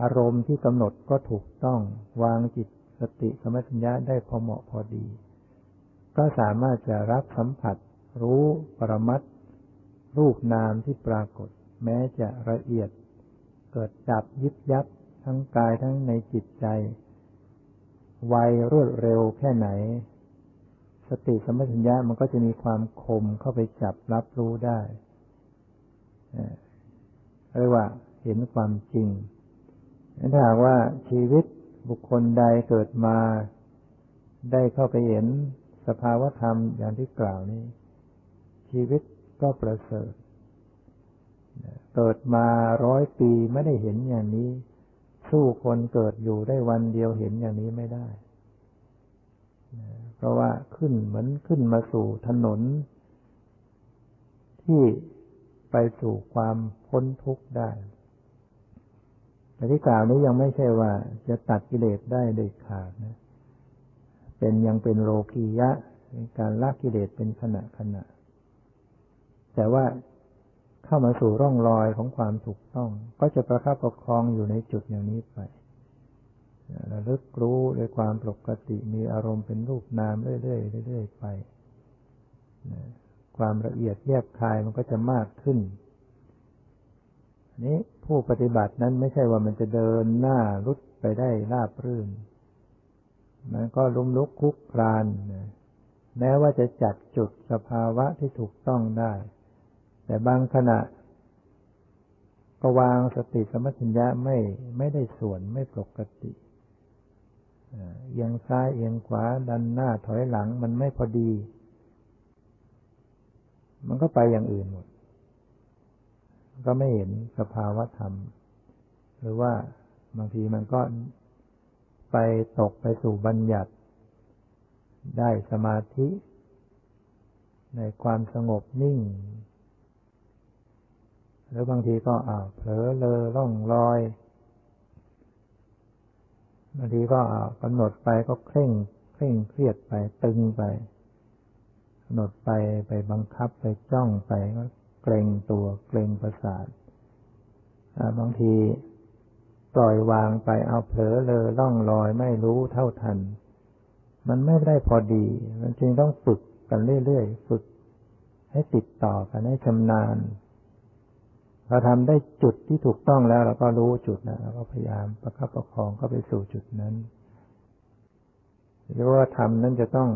อารมณ์ที่กำหนดก็ถูกต้อง วางจิตสติสมัชัญญะได้พอเหมาะพอดี ก็สามารถจะรับสัมผัส รู้ปรมัตรูปนามที่ปรากฏ แม้จะละเอียด เกิดจับยิบยับทั้งกายทั้งในจิตใจ ไวรวดเร็วแค่ไหน สติสมัชัญญะมันก็จะมีความคมเข้าไปจับรับรู้ได้เรียกว่าเห็นความจริงถ้าหากว่าชีวิตบุคคลใดเกิดมา ได้เข้าไปเห็นสภาวธรรมอย่างที่กล่าวนี้ ชีวิตก็ประเสริฐ เกิดมาร้อยปีไม่ได้เห็นอย่างนี้ สู้คนเกิดอยู่ได้วันเดียวเห็นอย่างนี้ไม่ได้ เพราะว่าขึ้นเหมือนขึ้นมาสู่ถนน ที่ไปสู่ความพ้นทุกข์ได้แต่ที่กล่าวนี้ยังไม่ใช่ว่า จะตัดกิเลสได้เด็ดขาดนะ เป็นยังเป็นโลกียะการละกิเลสเป็นขณะขณะ แต่ว่า เข้ามาสู่ร่องรอยของความถูกต้อง ก็จะประคับประคองอยู่ในจุดอย่างนี้ไประลึกรู้ด้วยความปกติมีอารมณ์เป็นรูปนามเรื่อยๆเรื่อยๆไป ความละเอียดแยบคายมันก็จะมากขึ้นนี้ผู้ปฏิบัตินั้นไม่ใช่ว่ามันจะเดินหน้ารุดไปได้ราบรื่น มันก็ล้มลุกคุกคราน แม้ว่าจะจัดจุดสภาวะที่ถูกต้องได้ แต่บางขณะ ก็วางสติสมัชัญญะไม่ไม่ได้ส่วนไม่ปกติเอียงซ้ายเอียงขวาดันหน้าถอยหลังมันไม่พอดี มันก็ไปอย่างอื่นหมด ก็ไม่เห็นสภาวะธรรม หรือว่าบางทีมันก็ไปตกไปสู่บัญญัติ ได้สมาธิ ในความสงบนิ่ง หรือบางทีก็อ่าเผลอเลอล่องลอยบางทีก็อ่ากำหนดไปก็เคร่ง เคร่งเครียดไปตึงไปกำหนดไปไปบังคับไปจ้องไปก็เกรงตัวเกรงประสาทบางทีปล่อยวางไปเอาเผลอเลอล่องลอยไม่รู้เท่าทัน มันไม่ได้พอดี มันจึงต้องฝึกกันเรื่อยๆ ฝึกให้ติดต่อกันให้ชำนาญ เราทำได้จุดที่ถูกต้องแล้วเราก็รู้จุดนะเราก็พยายามประคับประคองก็ไปสู่จุดนั้นหรือว่าทำนั้นจะต้อง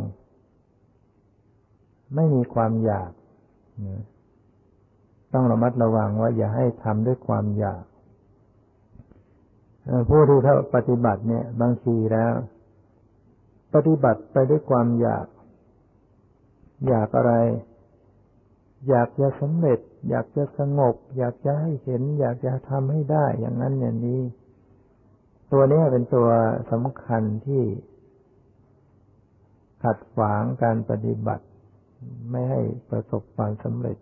ไม่มีความอยากต้องระมัดระวังว่าอย่าให้ทำด้วยความอยากผู้ที่เขาปฏิบัติเนี่ย บางทีแล้ว ปฏิบัติไปด้วยความอยาก อยากอะไร อยากจะสำเร็จ อยากจะสงบ อยากจะให้เห็น อยากจะทำให้ได้อย่างนั้นอย่างนี้ ตัวนี้เป็นตัวสำคัญที่ ขัดขวางการปฏิบัติ ไม่ให้ประสบความสำเร็จ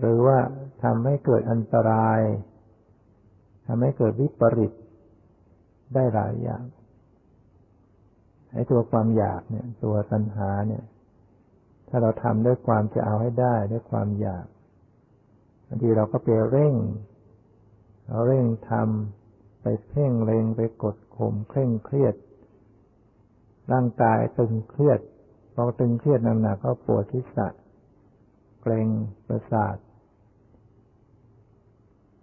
หรือว่าทำให้เกิดอันตรายทำให้เกิดวิปริตได้หลายอย่างไอ้ตัวความอยากเนี่ย ตัวตัณหาเนี่ย ถ้าเราทำด้วยความจะเอาให้ได้ด้วยความอยาก บางทีเราก็ไปเร่งเราเร่งทำไปเพ่งเล็งไปกดข่มเคร่งเครียด ร่างกายตึงเครียดพอตึงเครียดหนักๆก็ปวดทิศะเกรงประสาท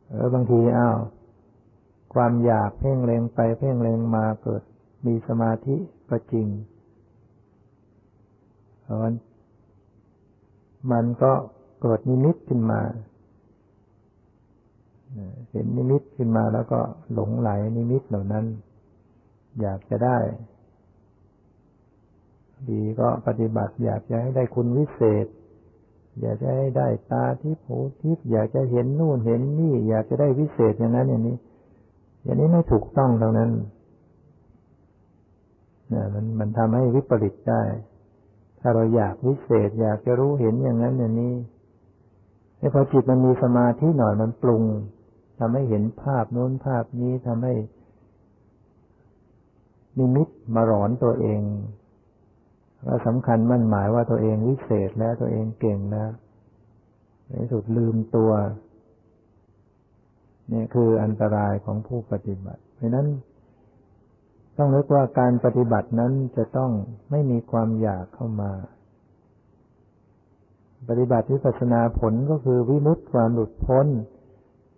เออบางทีอ้าวความอยากเพ่งเล็งไปเพ่งเล็งมาเกิด มีสมาธิก็จริงมันก็เกิดนิมิตขึ้นมา เห็นนิมิตขึ้นมาแล้วก็หลงไหลนิมิตเหล่านั้น อยากจะได้ ดีก็ปฏิบัติ อยากจะให้ได้คุณวิเศษ อยากจะให้ได้ตาทิพย์หูทิพย์อยากจะเห็นนู่นเห็นนี่ อยากจะได้วิเศษอย่างนั้นอย่างนี้ อย่างนี้ไม่ถูกต้องตรงนั้นเนี่ยมันมันทำให้วิปริตได้ ถ้าเราอยากวิเศษ อยากจะรู้เห็นอย่างนั้นอย่างนี้ไอ้พอจิตมันมีสมาธิหน่อยมันปรุง ทำให้เห็นภาพโน้นภาพนี้ทำให้นิมิตมาหลอนตัวเองว่าสำคัญมั่นหมายว่าตัวเองวิเศษแล้วตัวเองเก่งแล้วในสุดลืมตัวนี่คืออันตรายของผู้ปฏิบัติ เพราะนั้น ต้องนึกว่าการปฏิบัตินั้นจะต้องไม่มีความอยากเข้ามา ปฏิบัติวิปัสนาผลก็คือวิมุตติความหลุดพ้น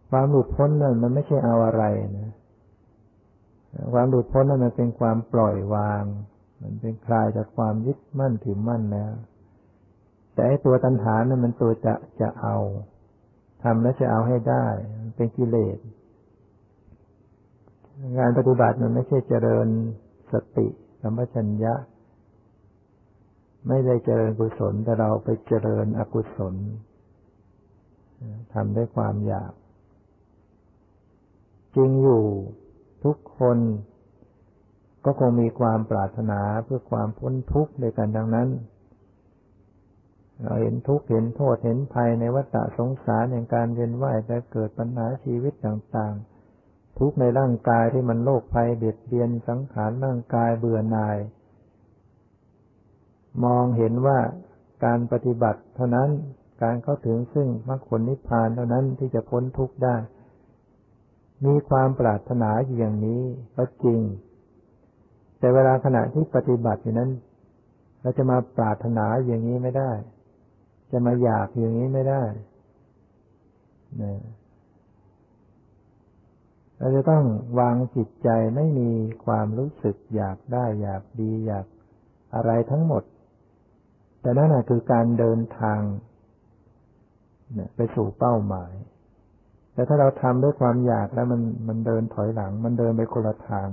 ความหลุดพ้นนั่นมันไม่ใช่เอาอะไรนะความหลุดพ้นนั่นมันเป็นความปล่อยวาง มันเป็นคลายจากความยึดมั่นถือมั่นแล้ว แต่ตัวตัณหานั่นมันตัวจะจะเอาทำแล้วจะเอาให้ได้มันเป็นกิเลสงานปฏิบัติมันไม่ใช่เจริญสติสัมปชัญญะ ไม่ได้เจริญกุศลแต่เราไปเจริญอกุศลทำด้วยความอยาก จริงอยู่ทุกคน ก็คงมีความปรารถนาเพื่อความพ้นทุกข์ด้วยกันดังนั้น เราเห็นทุกข์เห็นโทษเห็นภัยในวัฏสงสารอย่างการเวียนว่ายแต่เกิดปัญหาชีวิตต่างๆ ทุกข์ในร่างกายที่มันโรคภัยเบียดเบียนสังขารร่างกายเบื่อหน่าย มองเห็นว่าการปฏิบัติเท่านั้นการเข้าถึงซึ่งมรรคผลนิพพานเท่านั้นที่จะพ้นทุกข์ได้ มีความปรารถนาอย่างนี้ก็จริง แต่เวลาขณะที่ปฏิบัติอยู่นั้น เราจะมาปรารถนาอย่างนี้ไม่ได้ จะมาอยากอย่างนี้ไม่ได้นะเราจะต้องวางจิตใจไม่มีความรู้สึกอยากได้อยากดีอยากอะไรทั้งหมด แต่นั่นคือการเดินทางไปสู่เป้าหมาย แต่ถ้าเราทำด้วยความอยากแล้วมันมันเดินถอยหลัง มันเดินไปคนละทาง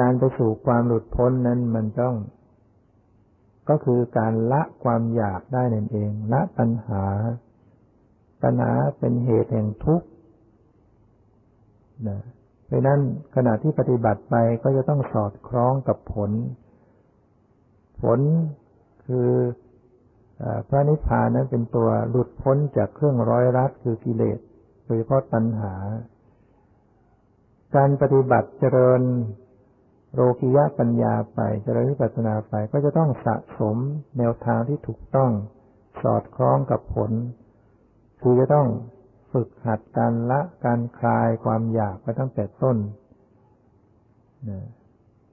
การไปสู่ความหลุดพ้นนั้นมันต้อง ก็คือการละความอยากได้นั่นเอง ละปัญหาปัญหาเป็นเหตุแห่งทุกข์นะเพราะนั้นขณะที่ปฏิบัติไปก็จะต้องสอดคล้องกับผล ผลคือ พระนิพพานนั้นเป็นตัวหลุดพ้นจากเครื่องร้อยรัดคือกิเลสโดยเฉพาะตัณหา การปฏิบัติเจริญโลกิยะปัญญาไปเจริญวิปัสสนาไปก็จะต้องสะสมแนวทางที่ถูกต้องสอดคล้องกับผล คือจะต้องฝึกหัดการละการคลายความอยากไปตั้งแต่ต้น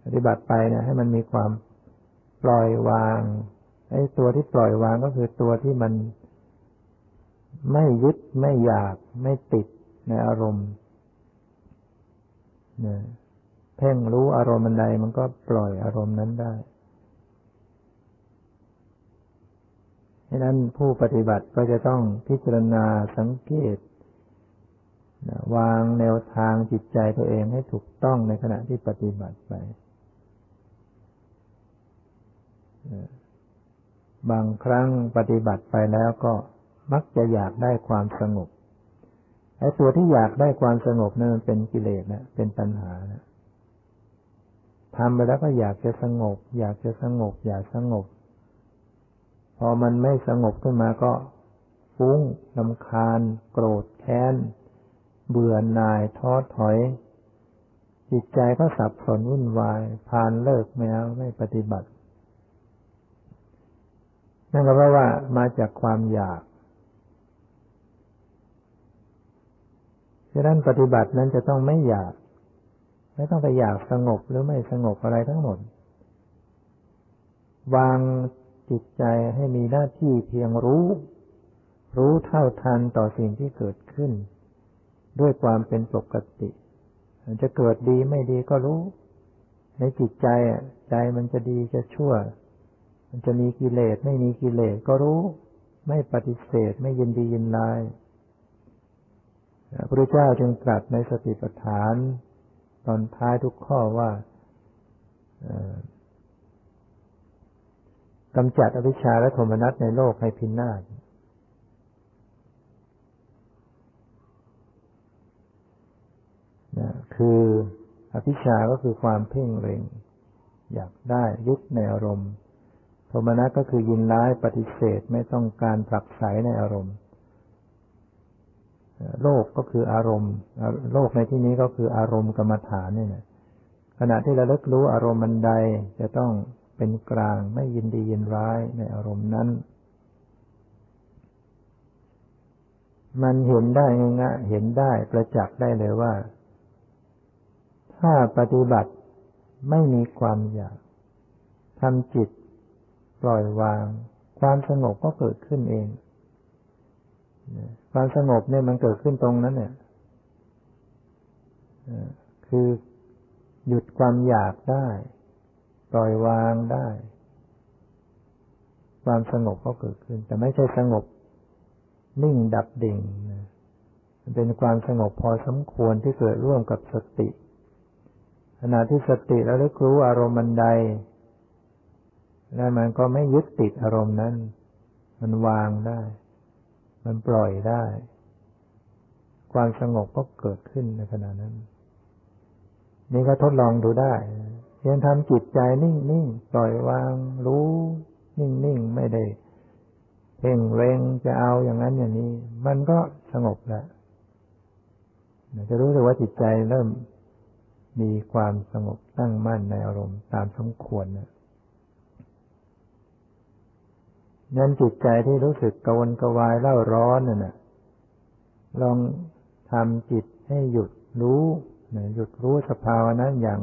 ปฏิบัติไปนี่ยให้มันมีความปล่อยวาง ไอ้ตัวที่ปล่อยวางก็คือตัวที่มันไม่ยึดไม่อยากไม่ติดในอารมณ์เนี่ยเพ่งรู้อารมณ์ใดมันก็ปล่อยอารมณ์นั้นได้ดังนั้นผู้ปฏิบัติก็จะต้องพิจารณาสังเกตวางแนวทางจิตใจตัวเองให้ถูกต้องในขณะที่ปฏิบัติไป บางครั้งปฏิบัติไปแล้วก็มักจะอยากได้ความสงบไอ้ตัวที่อยากได้ความสงบนั่นมันเป็นกิเลสนะเป็นปัญหานะทำไปแล้วก็อยากจะสงบ อยากจะสงบ อยากสงบ พอมันไม่สงบขึ้นมาก็ฟุ้งลำคาญ โกรธแค้น เบื่อหน่ายท้อถอย จิตใจก็สับสนวุ่นวาย พานเลิกไม่เอาไม่ปฏิบัติ นั่นก็เพราะว่ามาจากความอยากฉะนั้นปฏิบัตินั้นจะต้องไม่อยาก ไม่ต้องไปอยากสงบหรือไม่สงบอะไรทั้งหมด วางจิตใจให้มีหน้าที่เพียงรู้ รู้เท่าทันต่อสิ่งที่เกิดขึ้น ด้วยความเป็นปกติจะเกิดดีไม่ดีก็รู้ ในจิตใจใจมันจะดีจะชั่ว มันจะมีกิเลสไม่มีกิเลสก็รู้ ไม่ปฏิเสธไม่ยินดียินร้ายพระพุทธเจ้าจึงตรัสในสติปัฏฐาน ตอนท้ายทุกข้อว่ากำจัดอวิชชาและโทมนัสในโลกให้พินาศคืออภิชาก็คือความเพ่งเร็ง อยากได้ยึดในอารมณ์ โทมนัสก็คือยินร้ายปฏิเสธไม่ต้องการผลักไสในอารมณ์ โลกก็คืออารมณ์ โลกในที่นี้ก็คืออารมณ์กรรมฐานนี่นะขณะที่เราเลิกรู้อารมณ์มันใดจะต้องเป็นกลางไม่ยินดียินร้ายในอารมณ์นั้น มันเห็นได้ง่ายๆเห็นได้ประจักษ์ได้เลยว่า ถ้าปฏิบัติไม่มีความอยากทำจิต ปล่อยวาง ความสงบก็เกิดขึ้นเองความสงบเนี่ยมันเกิดขึ้นตรงนั้น เนี่ยคือหยุดความอยากได้ ปล่อยวางได้ ความสงบก็เกิดขึ้น แต่ไม่ใช่สงบ นิ่งดับดิ่งนะมันเป็นความสงบพอสมควรที่เกิดร่วมกับสติ ขณะที่สติแล้วรู้อารมณ์ใด แล้วมันก็ไม่ยึดติดอารมณ์นั้น มันวางได้ มันปล่อยได้ ความสงบก็เกิดขึ้นในขณะนั้น นี่ก็ทดลองดูได้เพียงทำจิตใจนิ่งนิ่งปล่อยวาง รู้ นิ่งนิ่งไม่ได้เพ่งเร่งจะเอาอย่างนั้นอย่างนี้ มันก็สงบแล้วจะรู้สึกว่าจิตใจเริ่มมีความสงบตั้งมั่นในอารมณ์ตามสมควรนะ ยันจิตใจที่รู้สึกกวนกวายเล่าร้อนน่ะนะลองทำจิตให้หยุดรู้หยุดรู้สภาวะนั้นอย่าง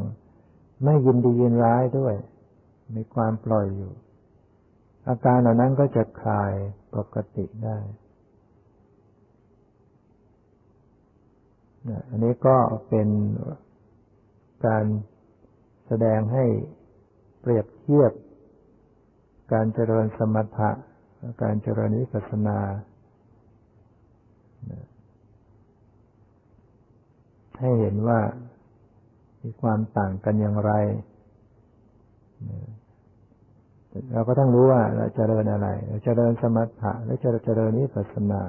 ไม่ยินดียินร้ายด้วย มีความปล่อยอยู่ อาการเหล่านั้นก็จะคลายปกติได้อันนี้ก็เป็นการแสดงให้เปรียบเทียบ การเจริญสมถะการเจริญวิปัสสนา ให้เห็นว่ามีความต่างกันอย่างไร เราก็ต้องรู้ว่าเราจเจริญอะไร เราจเจริญสมถะหรือจะเจริญนิพพานา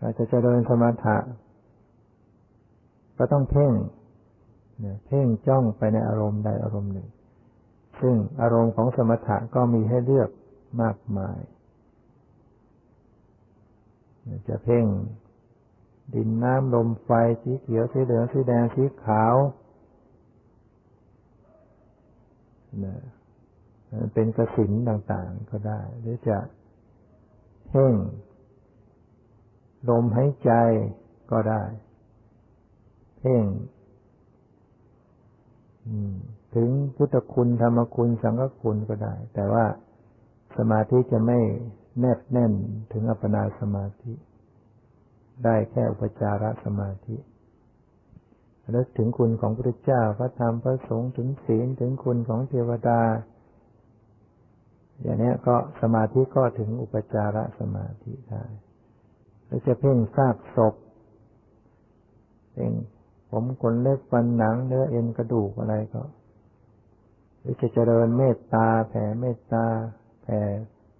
เราจะเจริญสมถะก็ต้องเพ่งเพ่งจ้องไปในอารมณ์ใดอารมณ์หนึ่ง ซึ่งอารมณ์ของสมถะก็มีให้เลือกมากมาย จะเพ่งดินน้ำลมไฟสีเขียวสีเหลืองสีแดงสีขาวนะเป็นกระสินต่างๆก็ได้ หรือจะเพ่งลมหายใจก็ได้ เพ่ง ถึงพุทธคุณธรรมคุณสังฆคุณก็ได้ แต่ว่าสมาธิจะไม่แนบแน่นถึงอัปปนาสมาธิ ได้แค่อุปจารสมาธิแล้วถึงคุณของพระเจ้าพระธรรมพระสงฆ์ถึงศีลถึงคุณของเทวดา อย่างนี้ก็สมาธิก็ถึงอุปจารสมาธิได้แล้วจะเพ่งซากศพเพ่งผมขนเล็บฟันหนังเนื้อเอ็นกระดูกอะไรก็ รือจะเจริญเมตตา แผ่เมตตา แผ่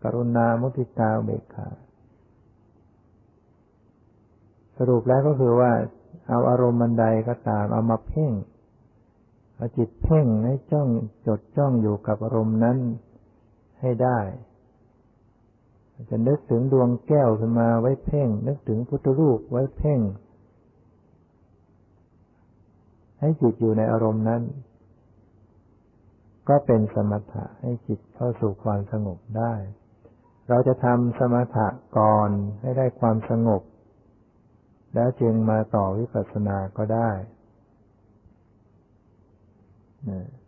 กรุณา มุทิตาเบกขา สรุปแล้วก็คือว่า เอาอารมณ์บันไดก็ตาม เอามาเพ่งเอาจิตเพ่งให้จ้องจดจ้องอยู่กับอารมณ์นั้นให้ได้จะนึกถึงดวงแก้วขึ้นมาไว้เพ่ง นึกถึงพุทธรูปไว้เพ่ง ให้จิตอยู่ในอารมณ์นั้น ก็เป็นสมถะให้จิตเข้าสู่ความสงบได้ เราจะทำสมถะก่อนให้ได้ความสงบ แล้วจึงมาต่อวิปัสสนาก็ได้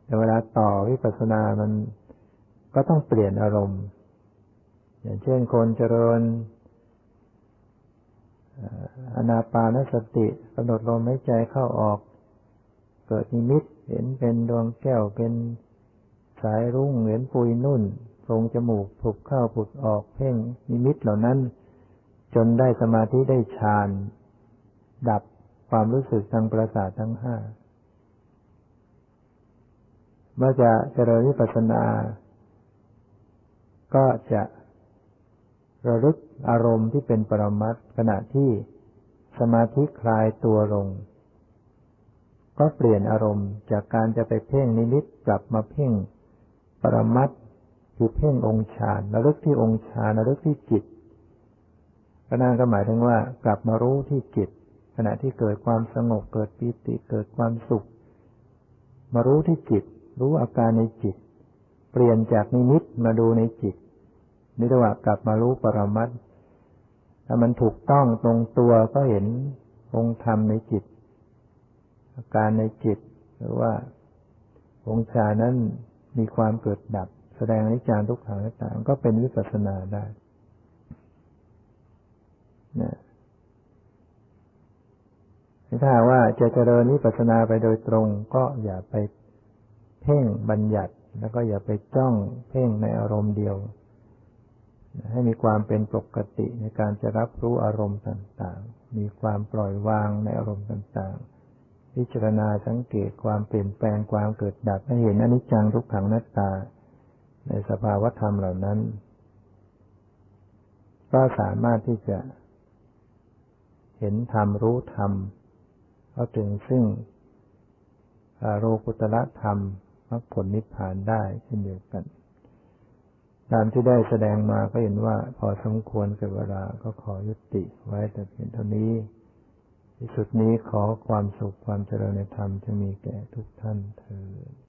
แต่เวลาต่อวิปัสสนามันก็ต้องเปลี่ยนอารมณ์ อย่างเช่นคนเจริญอนาปานสติกำหนดลมหายใจเข้าออก เกิดนิมิตเห็นเป็นดวงแก้วเป็น สายรุ่งเหมือนปุยนุ่นโพรงจมูกผุบเข้าผุดออกเพ่งนิมิตเหล่านั้น จนได้สมาธิได้ฌาน ดับความรู้สึกทางประสาททั้งห้าเมื่อจะเจริญวิปัสสนา ก็จะระลึกอารมณ์ที่เป็นปรมัตขณะที่สมาธิคลายตัวลง ก็เปลี่ยนอารมณ์จากการจะไปเพ่งนิมิตกลับมาเพ่ง ปรมัตคือเพ่งองค์ฌานระลึกที่องค์ฌานระลึกที่จิตก็นั่นก็หมายถึงว่ากลับมารู้ที่จิต ขณะที่เกิดความสงบเกิดปิติเกิดความสุข มารู้ที่จิต รู้อาการในจิต เปลี่ยนจากนิมิตมาดูในจิตนี่รียกว่ากลับมารู้ปรมัตถ้ามันถูกต้องตรงตัวก็เห็นองค์ธรรมในจิต อาการในจิต หรือว่าองค์ฌานนั้น มีความเกิดดับ แสดงอนิจจังทุกขังต่างก็เป็นวิปัสสนาได้นะถ้าว่าจะเจริญวิปัสสนาไปโดยตรง ก็อย่าไปเพ่งบัญญัติ แล้วก็อย่าไปจ้องเพ่งในอารมณ์เดียว ให้มีความเป็นปกติในการจะรับรู้อารมณ์ต่างๆ มีความปล่อยวางในอารมณ์ต่างๆ พิจารณาสังเกตความเปลี่ยนแปลงความเกิดดับให้เห็นอนิจจังทุกขังนัตตา ในสภาวธรรมเหล่านั้น ก็สามารถที่จะ เห็นธรรมรู้ธรรมเข้าถึงซึ่งโลกุตละธรรมมรรคผลนิพพานได้เช่นเดียวกัน ตามที่ได้แสดงมาก็เห็นว่าพอสมควรกับเวลาก็ขอยุติไว้แต่เพียงเท่านี้ ที่สุดนี้ขอความสุขความเจริญในธรรมจะมีแก่ทุกท่านเถิด